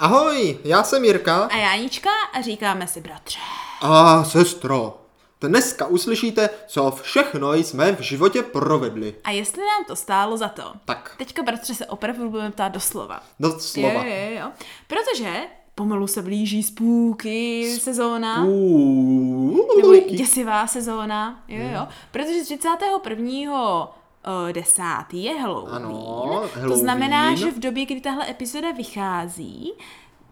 Ahoj, já jsem Jirka. A Jánička a říkáme si bratře. A sestro, dneska uslyšíte, co všechno jsme v životě provedli. A jestli nám to stálo za to. Tak. Teďka bratře se opravdu budeme ptát doslova. Doslova. Jo, jo, jo. Protože pomalu se blíží spooky sezóna. Nebo děsivá sezóna. Jo, jo. Protože 31. Uh, desátý je Halloween. Ano, To Halloween. znamená, že v době, kdy tahle epizoda vychází,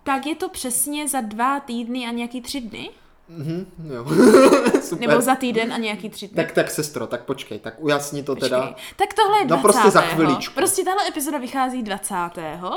tak je to přesně za dva týdny a nějaký tři dny? Mhm, jo. Super. Nebo za týden a nějaký tři dny? Tak, tak sestro, tak počkej, tak ujasni to teda. Počkej. Tak tohle je 20. No prostě za chviličku. Prostě tahle epizoda vychází 20.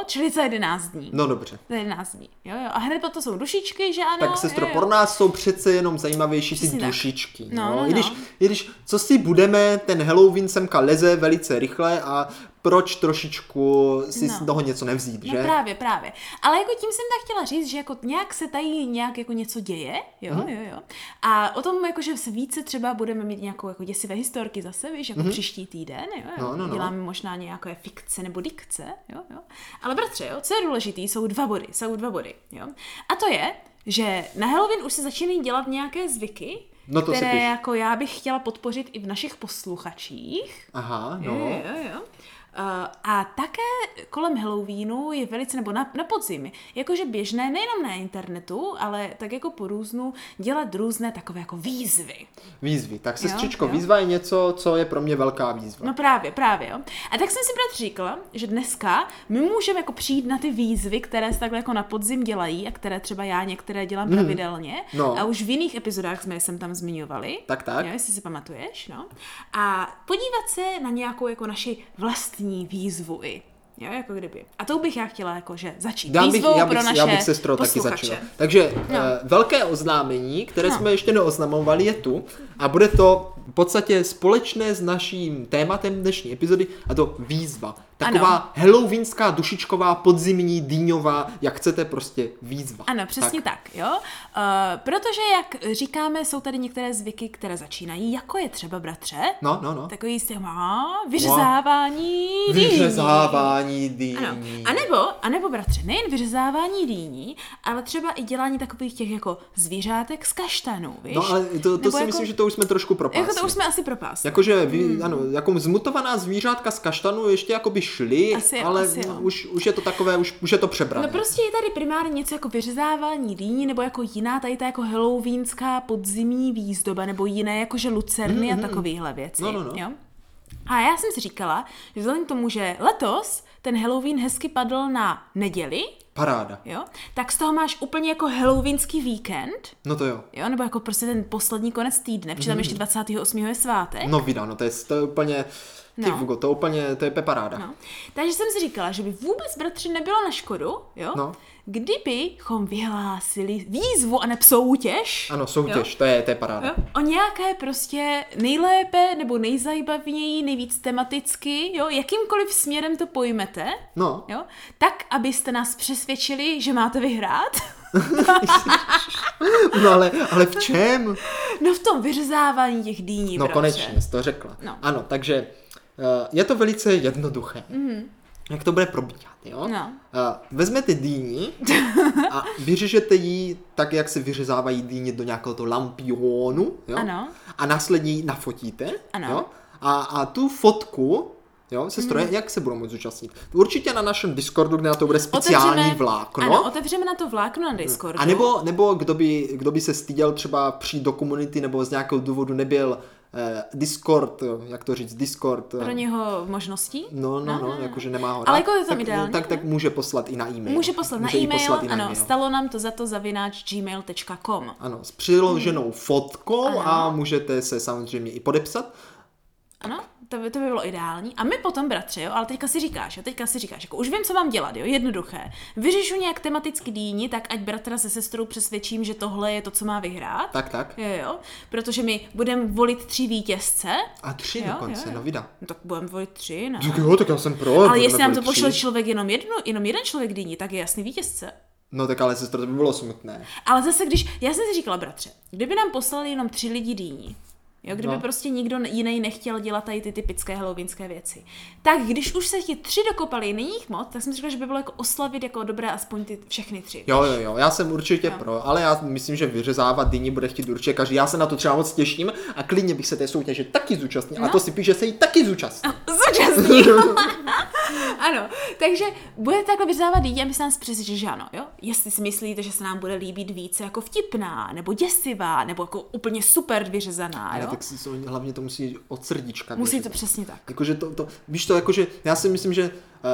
čili za 11 dní. No dobře. Za 11 dní. Jo, jo. A hned potom jsou dušičky, že ano? Tak sestro, jo, jo. pro nás jsou přece jenom zajímavější ty Přesně tak. dušičky. No, jo? no, I, když, no. I když, co si budeme, ten Halloween semka leze velice rychle a proč trošičku si No. z toho něco nevzít, No že? právě, právě. Ale jako tím jsem tak chtěla říct, že jako nějak se tady nějak jako něco děje, jo, Mhm. jo, jo. A o tom jako, že se více třeba budeme mít nějakou jako děsivé historky zase, víš, jako příští týden, jo, jo. No, no, no. Děláme možná nějaké fikce nebo dikce, jo, jo. Ale bratře, jo, co je důležitý, jsou dva body, jsou dva body, jo. A to je, že na Halloween už se začínají dělat nějaké zvyky, No to které jako já bych chtěla podpořit i v našich posluchačích. Aha, Jo, no. jo, jo. Uh, a také kolem Halloweenu je velice, nebo na, na podzim, jakože běžné nejenom na internetu, ale tak jako po různu dělat různé takové jako výzvy. Výzvy. Tak sestřičko, jo. výzva je něco, co je pro mě velká výzva. No právě, právě, jo. A tak jsem si bratř říkala, že dneska my můžeme jako přijít na ty výzvy, které se takhle jako na podzim dělají a které třeba já některé dělám pravidelně. No. A už v jiných epizodách jsme je sem tam zmiňovali. Tak, tak. Jo, jestli si pamatuješ, no. A podívat se na nějakou jako naši vlastní výzvu i. Jo, jako kdyby. A tou bych já chtěla jakože začít. Já bych, Výzvou já bych, pro naše já bych sestro taky posluchače. začal. Takže no. velké oznámení, které No. jsme ještě neoznamovali, je tu a bude to v podstatě společné s naším tématem dnešní epizody a to výzva. Taková Ano. halloweenská, dušičková, podzimní, dýňová, jak chcete prostě výzva. Ano, přesně tak, tak jo. Uh, protože, jak říkáme, jsou tady některé zvyky, které začínají, jako je třeba, bratře, No, no, no. takový těch má vyřezávání dýní. Vyřezávání dýní. Ano. A nebo, a nebo, bratře, nejen vyřezávání dýní, ale třeba i dělání takových těch jako zvířátek z kaštanů, víš? No ale to, to Nebo si jako, myslím, že to už jsme trošku propásli. Jako to už jsme asi propásli. Jakože, vy, ano, jako zmutovaná zvířátka z kaštanu ještě jako by šly, Asi ale asi jo. už, už je to takové, už, už je to přebrané. No prostě je tady primárně něco jako vyřezávání dýní, nebo jako jiná tady ta jako halloweenská podzimní výzdoba, nebo jiné jakože lucerny a takovéhle věci. No, no, no. Jo? A já jsem si říkala, že vzhledem k tomu, že letos ten Halloween hezky padl na neděli, Paráda. jo, tak z toho máš úplně jako halloweenský víkend, No to jo. jo, nebo jako prostě ten poslední konec týdne, protože tam ještě 28. je svátek. No vida, no to je, to je úplně, ty No. Fugo, to úplně, to je paráda. No. Takže jsem si říkala, že by vůbec bratři nebylo na škodu, jo, No. kdybychom vyhlásili výzvu a ne soutěž. Ano, soutěž, to je, to je paráda. Jo? O nějaké prostě nejlépe nebo nejzajímavěji, nejvíc tematicky, jo, jakýmkoliv směrem to pojmete, No, jo, tak, abyste nás přesvědčili, že máte vyhrát. no ale, ale v čem? No v tom vyřezávání těch dýní, No bratře. konečně, jsi to řekla. No. Ano, takže je to velice jednoduché. Jak to bude probíhat, jo? No. Eh, Vezmete dýni a vyřežete ji tak, jak se vyřezávají dýně do nějakého toho lampionu, jo? Ano. A následně ji nafotíte, Ano. jo? A, a tu fotku, jo, sestro, Mhm. jak se budou moct zúčastnit? Určitě na našem Discordu, kde na to bude speciální vlákno. Ano, otevřeme na to vlákno na Discordu. A nebo, nebo kdo, by, kdo by se styděl třeba přijít do komunity nebo z nějakého důvodu nebyl eh, Discord, jak to říct, Discord. Pro něho možností? No, no, no, jakože nemá ho. Ale jako je to tak, ideální, tak, tak může poslat i na e-mail. Může poslat Může na e-mail, poslat ano, e-mail. stalo nám to za to zavináč gmail.com. Ano, s přiloženou fotkou Ano. a můžete se samozřejmě i podepsat. Ano, to by, to by bylo ideální. A my potom, bratře, jo, ale teďka si říkáš, jo, teďka si říkáš, jako už vím, co mám dělat, jo, jednoduché. Vyřešu nějak tematicky dýni, tak ať bratra se sestrou přesvědčím, že tohle je to, co má vyhrát. Tak, tak. Jo, jo, protože my budeme volit tři vítězce. A tři Jo, dokonce, jo, jo. no vida. No, tak budeme volit tři, ne? Tak jo, tak já jsem pro. Ale jestli nám to pošle člověk jenom jedno, jenom jeden člověk dýni, tak je jasný vítězce. No tak ale sestro, to by bylo smutné. Ale zase, když, já jsem si říkala, bratře, kdyby nám poslali jenom tři lidi dýní, Jo, kdyby No. prostě nikdo jiný nechtěl dělat tady ty typické halloweenské věci. Tak když už se ti tři dokopali, není jich moc, tak jsem si řekla, že by bylo jako oslavit jako dobré aspoň ty všechny tři. Jo, jo, jo, já jsem určitě Jo. pro, ale já myslím, že vyřezávat dyni bude chtít určitě každý. Já se na to třeba moc těším a klidně bych se té soutěže taky zúčastnil. A No. to si píše, že se jí taky zúčastní. Zúčastní. ano, takže bude takhle vyřávat dítě, aby se nás přesvědčil, že ano, jo? Jestli si myslíte, že se nám bude líbit více jako vtipná, nebo děsivá, nebo jako úplně super vyřezaná, jo? Tak si to, hlavně to musí od srdíčka. Musí to přesně tak. Jakože to, to, víš to, jakože, já si myslím, že uh,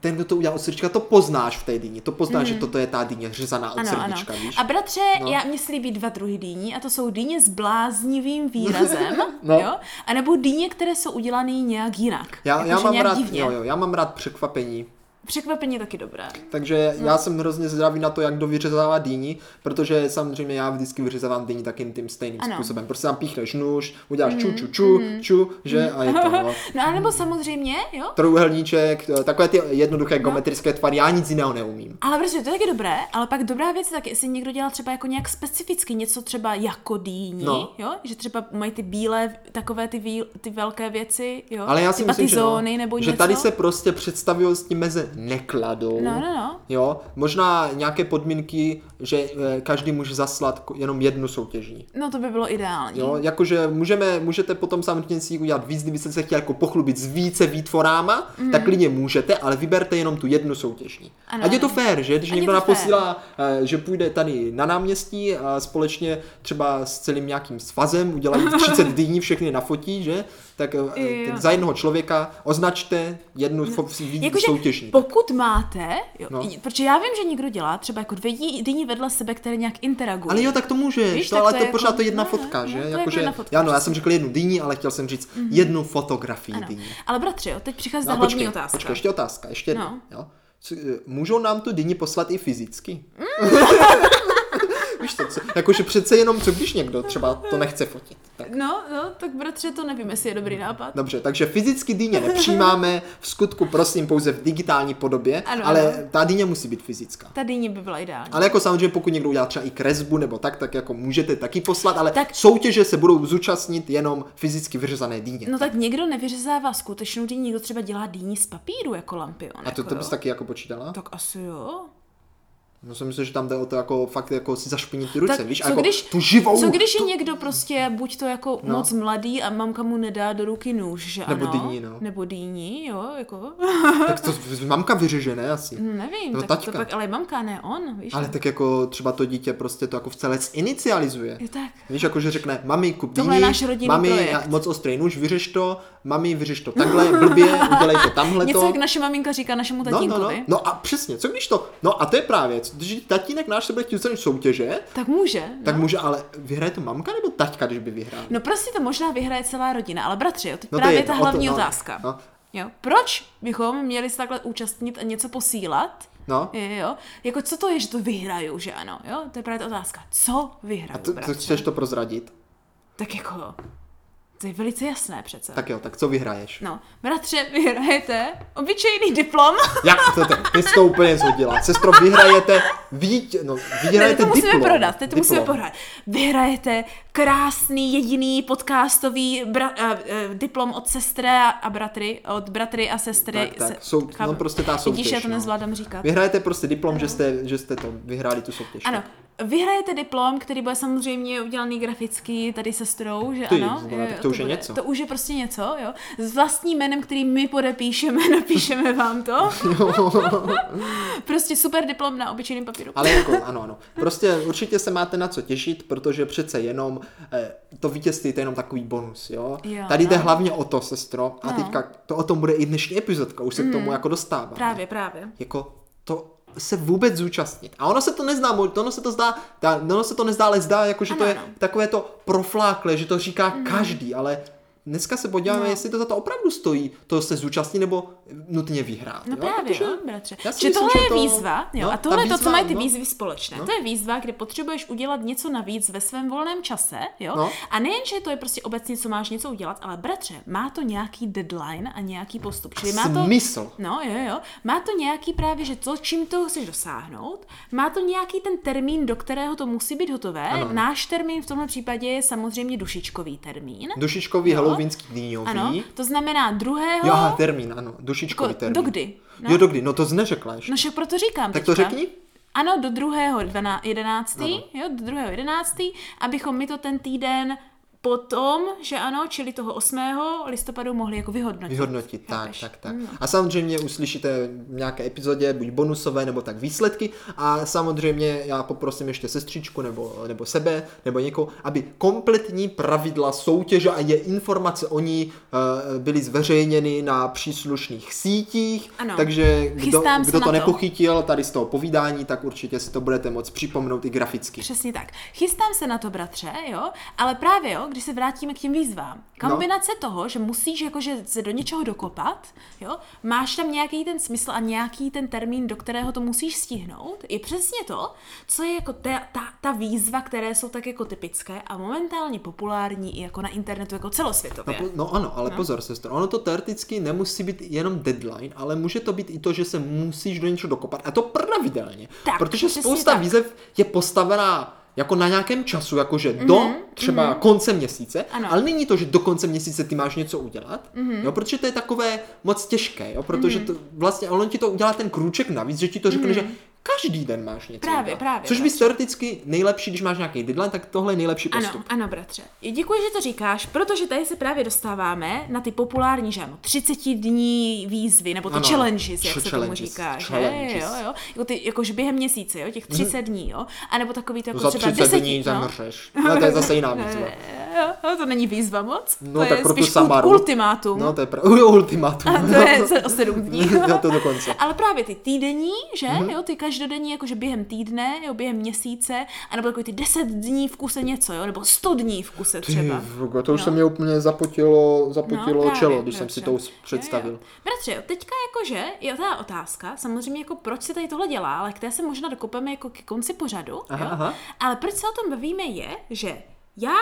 ten, kdo to udělal od srdíčka, to poznáš v té dýni. To poznáš, že toto je ta dýně řezaná od Mhm. Ano, ano. srdíčka, víš? A bratře, No. no. já mně se líbí dva druhy dýní, a to jsou dýně s bláznivým výrazem, No. jo? A nebo dýně, které jsou udělané nějak jinak. Já, já Jakože mám rád, divně. jo, jo, já mám rád překvapení. Překvapení taky dobré. Takže já jsem hrozně zvědavý na to, jak kdo vyřezává dýni, protože samozřejmě já vždycky vyřezávám dýni takým tím stejným Ano. způsobem. Prostě tam píchneš nůž, uděláš ču, ču, ču, ču, že a je to, no. No a nebo samozřejmě, jo? Trojuhelníček, to- takové ty jednoduché geometrické tvary, já nic jiného neumím. Ale prostě to je taky dobré, ale pak dobrá věc je tak, jestli někdo dělá třeba jako nějak specificky něco třeba jako dýní, No. jo? Že třeba mají ty bílé, takové ty, ty velké věci, jo? Ale já si ty myslím, že, no, nebo že něco. tady se prostě představivosti meze nekladou. No, no, no. Jo, možná nějaké podmínky, že eh, každý může zaslat jenom jednu soutěžní. No to by bylo ideální. Jo, jakože můžeme, můžete potom samozřejmě si udělat víc, kdybyste se chtěli jako pochlubit s více výtvorama, mm. tak klidně můžete, ale vyberte jenom tu jednu soutěžní. Ano, Ať je to fér, že? Když Ať někdo naposílá, eh, že půjde tady na náměstí a společně třeba s celým nějakým svazem udělají 30 dní, všechny nafotí, že? Tak, eh, Jo. tak za jednoho člověka označte jednu víc Jakože soutěžní. pokud máte, jo, No. no. protože já vím, že někdo dělá třeba jako dvě dyni vedle sebe, které nějak interagují. Ale jo, tak to můžeš, Víš, to, tak ale to to je je pořád jako- to jedna no, fotka, no, že? to je jako Jakože, jedna fotka, já, no, já jsem řekl jednu dýni, ale chtěl jsem říct jednu fotografii ano. dýni. Ale bratře, jo, teď přichází No, hlavní počkej, otázka. počkej, ještě otázka, ještě jedna. No. Jo? Co, eh, Můžou nám tu dyni poslat i fyzicky? Víš to, co, jakože přece jenom, co když někdo třeba to nechce fotit. Tak. No, no, tak bratře, to nevím, jestli je dobrý nápad. Dobře, takže fyzicky dýně nepřijímáme, v skutku prosím pouze v digitální podobě, Ano, ale ano. ta dýně musí být fyzická. Ta dyně by byla ideální. Ale jako samozřejmě, pokud někdo udělá třeba i kresbu nebo tak, tak jako můžete taky poslat, ale Tak- soutěže se budou zúčastnit jenom fyzicky vyřezané dýně. No tak někdo nevyřezává skutečnou dýni, někdo třeba dělá dýni z papíru jako lampion. A to, jako, to jo. bys taky jako počítala? Tak asi jo. No jsem myslel, že tam jde o to jako fakt jako si zašpinit ty ruce, tak víš, co jako když, tu živou. Co když je někdo prostě buď to jako No. no. moc mladý a mamka mu nedá do ruky nůž, že Nebo ano? dýni, no. Nebo dýni, jo, jako. Tak to mamka vyřeže, ne asi. No, nevím, Nebo tak taťka. to pak, ale mamka, ne on, víš. Ale tak jako třeba to dítě prostě to jako v celé inicializuje. Je tak. Víš, jako že řekne, mami, kup Tohle je náš rodinný mami, projekt. moc ostrý nůž, vyřeš to, mami, vyřeš to takhle, blbě, udělej to tamhle Něco, jak naše maminka říká našemu No, no, tatínkovi. no. no a přesně, co když to, no a to je právě, když tatínek náš se bude chtít zúčastnit soutěže, Tak může. tak no. může, ale vyhraje to mamka nebo taťka, když by vyhrál? No prostě to možná vyhraje celá rodina, ale bratři, jo, teď No to právě je ta o to- hlavní no, otázka. no. Jo, proč bychom měli se takhle účastnit a něco posílat? No. Jo, jo. Jako co to je, že to vyhraju, že ano, jo? To je právě ta otázka. Co vyhraju, A to, chceš to prozradit? Tak jako, to je velice jasné přece. Tak jo, tak co vyhraješ? No, bratře, vyhrajete obyčejný diplom. Jak to, to, ty jsi to úplně zhodila. Sestro, vyhrajete, vítě, no, Ne, vyhrajete to musíme diplom. prodat, teď to musíme prodat. Vyhrajete krásný jediný podcastový bra- uh, uh, diplom od sestry a, a bratry, od bratry a sestry. Tak, tak, sou- no prostě ta Vidíš, soutěž, já to no. nezvládám říkat. Vyhrajete prostě diplom, že jste, že jste to vyhráli tu soutěž. Ano, vyhrajete diplom, který bude samozřejmě udělaný graficky tady sestrou, že Ty, ano. no, jo, tak to už je bude, něco. To už je prostě něco, jo. S vlastním jménem, který my podepíšeme, napíšeme vám to. prostě super diplom na obyčejném papíru. Ale jako, ano, ano. Prostě určitě se máte na co těšit, protože přece jenom eh, to vítězství to je jenom takový bonus, jo. Jo, Tady jde no. hlavně o to, sestro, a No. teďka to o tom bude i dnešní epizodka, už se k tomu jako dostává. Právě, právě. Jako to se vůbec zúčastnit. A ono se to nezná, ono se to zdá, ono se to nezdá, ale zdá, jako že to Ano, je ano. takové to proflákle, že to říká každý, ale dneska se podíváme, no. jestli to za to opravdu stojí, to se zúčastnit nebo nutně vyhrát. No jo? právě, Protože, jo, bratře. Že myslím, tohle že je to... výzva, jo, no, a tohle je to, co mají ty no. výzvy společné. No. To je výzva, kde potřebuješ udělat něco navíc ve svém volném čase, jo. No. A nejen, že to je prostě obecně, co máš něco udělat, ale bratře, má to nějaký deadline a nějaký postup. Čili má to. Smysl. No, jo, jo. Má to nějaký právě, že to, čím to chceš dosáhnout, má to nějaký ten termín, do kterého to musí být hotové. Ano. Náš termín v tomhle případě je samozřejmě dušičkový termín. Dušičkový, halloweenský dýňový. Ano, to znamená druhého... Jo, aha, termín, ano, dušičkový jako, termín. Do kdy? No. Jo, do kdy, no to jsi neřekla ještě. No však proto říkám Tak teďka. to řekni. Ano, do druhého jedenáctý, jo, do druhého jedenáctý, abychom my to ten týden potom, že ano, čili toho 8. listopadu mohli jako vyhodnotit. Vyhodnotit, tak, tak, tak. No. A samozřejmě uslyšíte v nějaké epizodě, buď bonusové, nebo tak výsledky. A samozřejmě já poprosím ještě sestřičku, nebo, nebo sebe, nebo někoho, aby kompletní pravidla soutěže a je informace o ní uh, byly zveřejněny na příslušných sítích. Ano. Takže kdo, kdo to, to nepochytil tady z toho povídání, tak určitě si to budete moct připomenout i graficky. Přesně tak. Chystám se na to, bratře, jo, ale právě jo, když se vrátíme k těm výzvám. Kombinace no. toho, že musíš jakože se do něčeho dokopat, jo, máš tam nějaký ten smysl a nějaký ten termín, do kterého to musíš stihnout, je přesně to, co je jako ta, ta, ta výzva, které jsou tak jako typické a momentálně populární i jako na internetu jako celosvětově. No, no ano, ale no. pozor, sestro, ono to teoreticky nemusí být jenom deadline, ale může to být i to, že se musíš do něčeho dokopat a to pravidelně. Tak, protože spousta tak. výzev je postavená jako na nějakém času, jakože mm-hmm, do třeba mm-hmm. konce měsíce, ano. ale není to, že do konce měsíce ty máš něco udělat, mm-hmm. jo, protože to je takové moc těžké, jo, protože mm-hmm. to vlastně, on ti to udělá ten krůček navíc, že ti to řekne, mm-hmm. že každý den máš něco. Právě, právě. Což by teoreticky nejlepší, když máš nějaký deadline, tak tohle je nejlepší postup. Ano, ano, bratře. Děkuji, že to říkáš, protože tady se právě dostáváme na ty populární, že ano, 30 dní výzvy, nebo ty ano, challenges, jak se tomu říká. Že? Jo, jo. Jako, ty, jakože během měsíce, jo, těch 30 mm. dní, jo. A nebo takový to jako Za třeba 30 dní no. zamřeš. No, to je zase jiná výzva. Jo, to není výzva moc. No, to tak je pro spíš Samaru. ultimátum. No, to je pra- ultimátum. A to je o 7 dní. no, to dokonce. Ale právě ty týdenní, že, mm-hmm. jo, ty každodenní, jakože během týdne, jo, během měsíce, anebo jako ty 10 dní v kuse něco, jo, nebo 100 dní v kuse třeba. Ty, to už no. se mě úplně zapotilo, zapotilo no, právě, čelo, když bratře. jsem si to představil. Jo, jo. Bratře, teďka jakože je ta otázka, samozřejmě jako proč se tady tohle dělá, ale k té se možná dokopeme jako ke konci pořadu, aha, jo? Aha. ale proč se o tom bavíme je, že já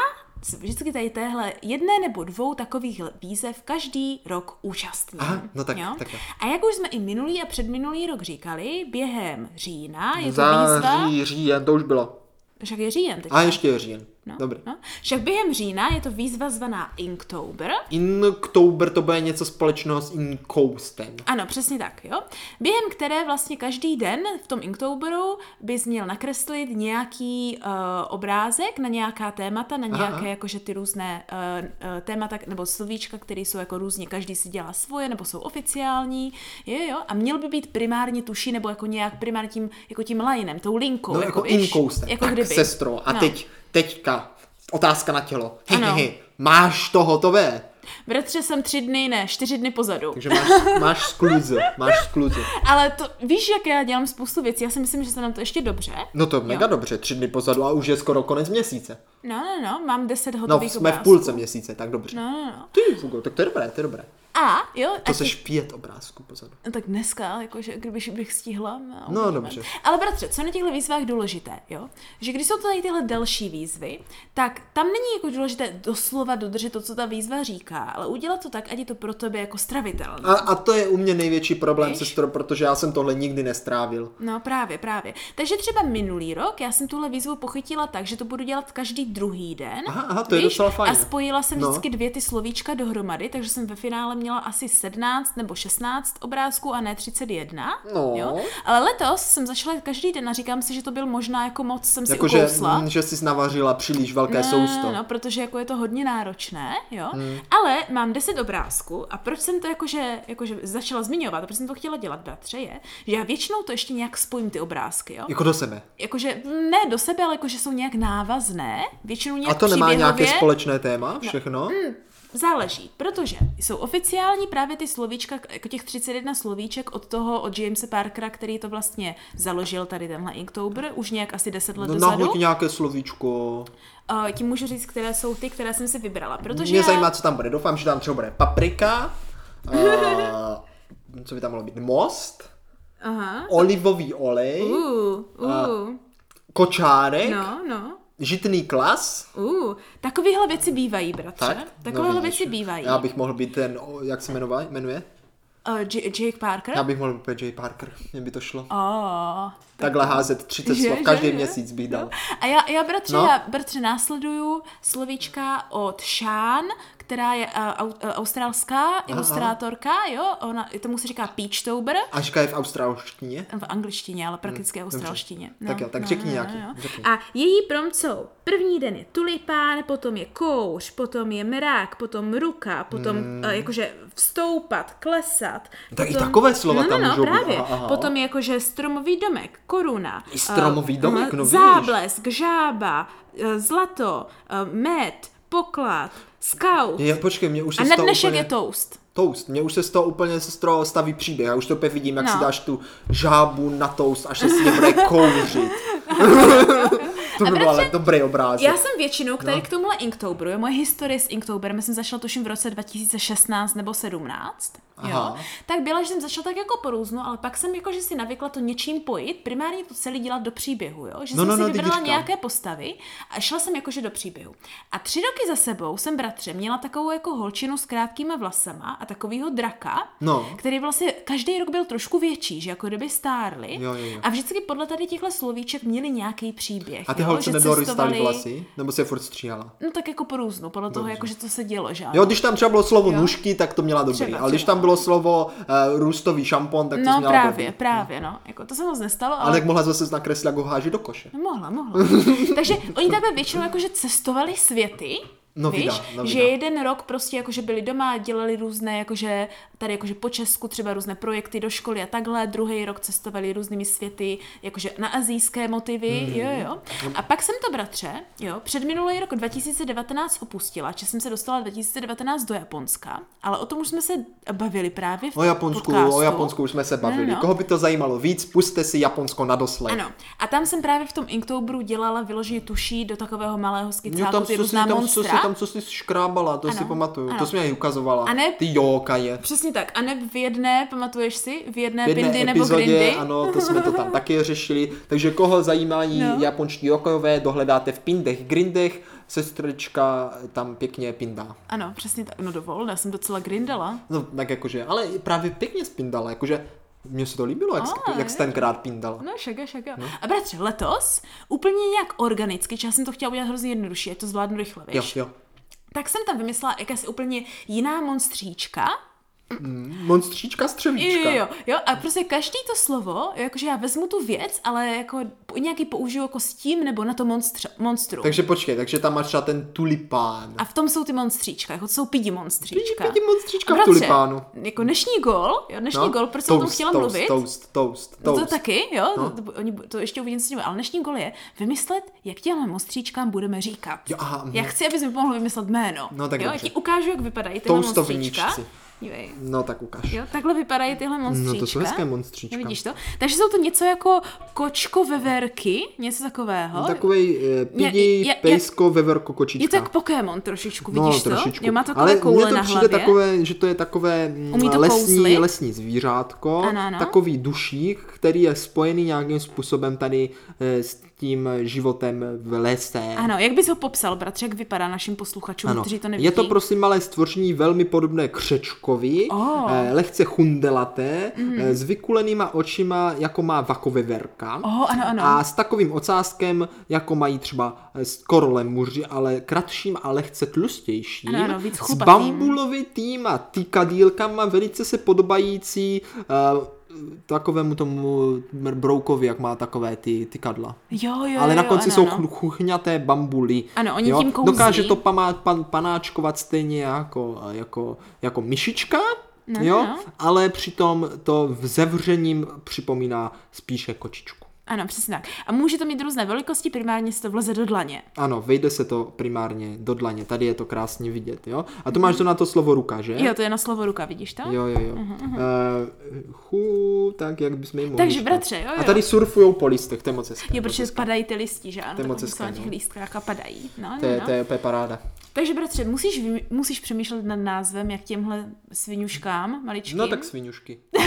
vždycky tady téhle jedné nebo dvou takových výzev každý rok účastním. Aha, no tak, jo? tak. A jak už jsme i minulý a předminulý rok říkali, během října je to Září, výzva... říjen, to už bylo. Však je říjen teď. A ještě je říjen. No, Dobrý. No. Však během října je to výzva zvaná Inktober. Inktober to bude něco společného s Inkoustem. Ano, přesně tak, jo. Během které vlastně každý den v tom Inktoberu bys měl nakreslit nějaký uh, obrázek na nějaká témata, na nějaké Aha. jakože ty různé uh, témata nebo slovíčka, které jsou jako různě, každý si dělá svoje nebo jsou oficiální, jo, jo. A měl by být primárně tuší nebo jako nějak primárně tím, jako tím linem, tou linkou. No, jako, jako Inkoustem. Jako tak, kdyby. sestro. A no. teď teďka otázka na tělo. Hi, hi, hi. Máš to hotové? Bratře, jsem tři dny, ne, čtyři dny pozadu. Takže máš, máš skluze, máš skluze. Ale to, víš, jak já dělám spoustu věcí, já si myslím, že se nám to ještě dobře. No to mega jo. dobře, tři dny pozadu a už je skoro konec měsíce. No, no, no, mám deset hotových No, jsme obrázků. v půlce měsíce, tak dobře. No, no, no. Ty, Fugo, tak to je dobré, to je dobré. A, jo. To seš pět obrázků pozadu. No, tak dneska, jakože kdybych bych stihla. No, no dobře. Ale bratře, co na těchto výzvách důležité, jo? Že když jsou to tady tyhle další výzvy, tak tam není jako důležité doslova dodržet to, co ta výzva říká, ale udělat to tak, ať je to pro tebe jako stravitelné. A, a to je u mě největší problém, sestro, protože já jsem tohle nikdy nestrávil. No právě, právě. Takže třeba minulý rok já jsem tuhle výzvu pochytila tak, že to budu dělat každý druhý den. Aha, aha to víš? je docela fajn. A spojila jsem no. vždycky dvě ty slovíčka dohromady, takže jsem ve finále měla asi 17 nebo 16 obrázků a ne 31. No. Jo? Ale letos jsem začala každý den a říkám si, že to byl možná jako moc jsem si jako ukousla. Že, že jsi navařila příliš velké no, sousto. No, protože jako je to hodně náročné, jo. Hmm. Ale mám 10 obrázků a proč jsem to jakože, jakože začala zmiňovat, proč jsem to chtěla dělat, bratře, je, že já většinou to ještě nějak spojím ty obrázky, jo. Jako do sebe. Jakože ne do sebe, ale jakože jsou nějak návazné, většinou nějak A to nemá nějaké společné téma, všechno? No, mm, Záleží, protože jsou oficiální právě ty slovíčka, jako těch 31 slovíček od toho, od Jamesa Parkera, který to vlastně založil tady tenhle Inktober, už nějak asi 10 let No dozadu. nahoď nějaké slovíčko. Uh, tím můžu říct, které jsou ty, které jsem si vybrala, protože Mě zajímá, co tam bude. Doufám, že tam třeba bude paprika, uh, co by tam mohlo být, most, Aha. olivový olej, Uh, uh, kočárek, no, no. Žitný klas. Uh, takovéhle věci bývají, bratře. Tak? Takovéhle no, vidíš. věci bývají. Já bych mohl být ten, jak se jmenuje? jmenuje? Uh, J- Jake Parker? Já bych mohl být J. Parker, mě by to šlo. Oh, Takhle házet 30 Že, slov, každý že? měsíc bych dal. A já, já bratře, No. no. já bratře následuju slovíčka od Sean, která je uh, au, uh, australská ilustrátorka, jo, ona, tomu se říká Peachtober, A říká je v australštině? v angličtině, ale prakticky australštině. No, Tak jo, tak řekni nějaký, řekni. A její prompt jsou, první den je tulipán, potom je kouř, potom je mrák, potom ruka, potom mm. uh, jakože vstoupat, klesat. Tak i potom, takové slova no, tam no, no, můžou být. právě. Aha, aha. Potom je jakože stromový domek, koruna. I stromový eh, domek, aha, no vidíš. Záblesk, žába, zlato, med, poklad, scout. Je, počkej, mě už se A na dnešek úplně... je toast. Toast. Mě už se z toho úplně se z toho staví příběh. Já už to opět vidím, jak No. si dáš tu žábu na toast, až se s ní bude kouřit. to by byl ale dobrý obrázek. Já jsem většinou, který no. k tomuhle Inktoberu, je moje historie s Inktoberem, jsem začala tuším v roce 2016 nebo 17, jo, Aha. tak byla, že jsem začala tak jako po různu, ale pak jsem jako, že si navykla to něčím pojít, primárně to celé dělat do příběhu, jo, že No, jsem no, si no, vybrala nějaké postavy a šla jsem jakože do příběhu. A tři roky za sebou jsem bratře měla takovou jako holčinu s krátkýma vlasama a takovýho draka, No. který vlastně každý rok byl trošku větší, že jako kdyby stárli. Jo, jo, jo. A vždycky podle tady těchto slovíček měli nějaký příběh. A ty jo, holce že nedorýstaly cestovali- vlasy? Nebo se furt stříhala? No tak jako po různu, podle toho, jako, že co se dělo, že ano. Jo, když tam třeba bylo slovo Jo. nůžky, tak to měla dobrý. Třeba, ale když tam bylo slovo uh, růstový šampon, tak to No měla právě, dobrý. právě, no. Jako to se moc nestalo, ale... Ale tak mohla zase nakreslit, jak ho háže do koše. No, mohla, mohla. Takže oni takhle většinou jakože cestovali světy, No, víš, vida, no, že vida. jeden rok prostě jakože byli doma, dělali různé, jakože tady jakože po Česku třeba různé projekty do školy a takhle, druhý rok cestovali různými světy, jakože na azijské motivy, Hmm. jo, jo. A pak jsem to, bratře, jo, před minulý rok 2019 opustila, že jsem se dostala 2019 do Japonska, ale o tom už jsme se bavili právě v O Japonsku, podcastu. o Japonsku už jsme se bavili. No, no. Koho by to zajímalo víc, puste si Japonsko na doslech. Ano. A tam jsem právě v tom Inktoberu dělala vyloženě tuší do takového malého Jo, skicáku, ty různá monstra. Tam, co jsi škrábala, to Ano, si pamatuju. ano. To jsi mi i ukazovala. A ne- Ty jókaje. Přesně tak. A ne v jedné, pamatuješ si, v jedné, V jedné nebo epizodě, grindy. ano, to jsme to tam taky řešili. Takže koho zajímají No. japonští jokojové, dohledáte v pindech, grindech, sestrička tam pěkně pindá. Ano, přesně tak. No dovol, já jsem docela grindala. No, tak jakože, ale právě pěkně spindala, jakože mně se to líbilo, jak, A, jak jsi jo. tenkrát pindala. No, šaga, šaga. No. A bratře, letos, úplně nějak organicky, já jsem to chtěla udělat hrozně jednodušší, ať to zvládnu rychle, Jo, víš? jo. Tak jsem tam vymyslela jakási úplně jiná monstříčka, Monstříčka Jo, střevíčka. jo, jo, jo, a prostě každý to slovo, jakože já vezmu tu věc, ale jako nějaký použiju jako s tím nebo na to monstr, monstru. Takže počkej, takže tam máš třeba ten tulipán. A v tom jsou ty monstříčka, jako to jsou pidi monstříčka. Pidi monstříčka A v bratře, tulipánu. Jako dnešní gol, jo, dnešní No, gol, proč jsem o tom chtěla toast, mluvit, Toast, toast, No toast. to taky, jo, No. to, to, oni, to ještě uvidím s ním, ale dnešní gol je vymyslet, jak těmhle monstříčkám budeme říkat. Jo, aha, mhm. Já chci, abys mi pomohl vymyslet jméno. No, tak jo, dobře. ti ukážu, jak vypadají Toastovníčci. monstříčka. Dívej. No tak ukáž. Jo, takhle vypadají tyhle monstříčka. No to jsou hezké monstříčka. No, vidíš to? Takže jsou to něco jako kočko veverky, něco takového. Takovej uh, Je- pidi, je- je- pejsko, veverko, kočička. Je to jak Pokémon trošičku, No, vidíš trošičku. to? Jo, má takové Ale koule mně to na přijde hlavě. takové, že to je takové mm, Umí to lesní, kouzlit. lesní zvířátko, Ano, ano. takový dušík, který je spojený nějakým způsobem tady eh, s tím životem v lese. Ano, jak bys ho popsal, bratře, jak vypadá našim posluchačům, Ano. kteří to nevidí? Je to prosím malé stvoření velmi podobné křečkovi, Oh. eh, lehce chundelaté, mm. s vykulenýma očima, jako má vakoveverka. Oh, ano, ano. A s takovým ocáskem, jako mají třeba eh, skoro lemuři, ale kratším a lehce tlustějším. Ano, ano, víc s chlupatým. bambulovitým a tykadílkama, velice se podobající uh, takovému tomu broukovi, jak má takové ty, ty kadla. Jo, jo, Ale jo, na konci ano, jsou ano. chu- chuchňaté bambuly. Ano, oni tím kouzlí. Dokáže to pamá, pan, panáčkovat stejně jako, jako, jako myšička, No, jo? no. ale přitom to v zevřením připomíná spíše kočičku. Ano, přesně tak. A může to mít různé velikosti, primárně se to vleze do dlaně. Ano, vejde se to primárně do dlaně. Tady je to krásně vidět, jo? A to máš to na to slovo ruka, že? Jo, to je na slovo ruka, vidíš to? Jo, jo, jo. Uh-huh, uh-huh. Uh, chu, tak jak bychom jim mohli Takže bratře, jo, jo. A tady surfujou po listech, to je moc hezké. Jo, protože padají ty listi, že ano? To je moc hezké, na těch no. lístkách a padají. No, To je, no, to je, to je paráda. Takže bratře, musíš, musíš přemýšlet nad názvem, jak těmhle svinuškám maličkým. No tak svinušky.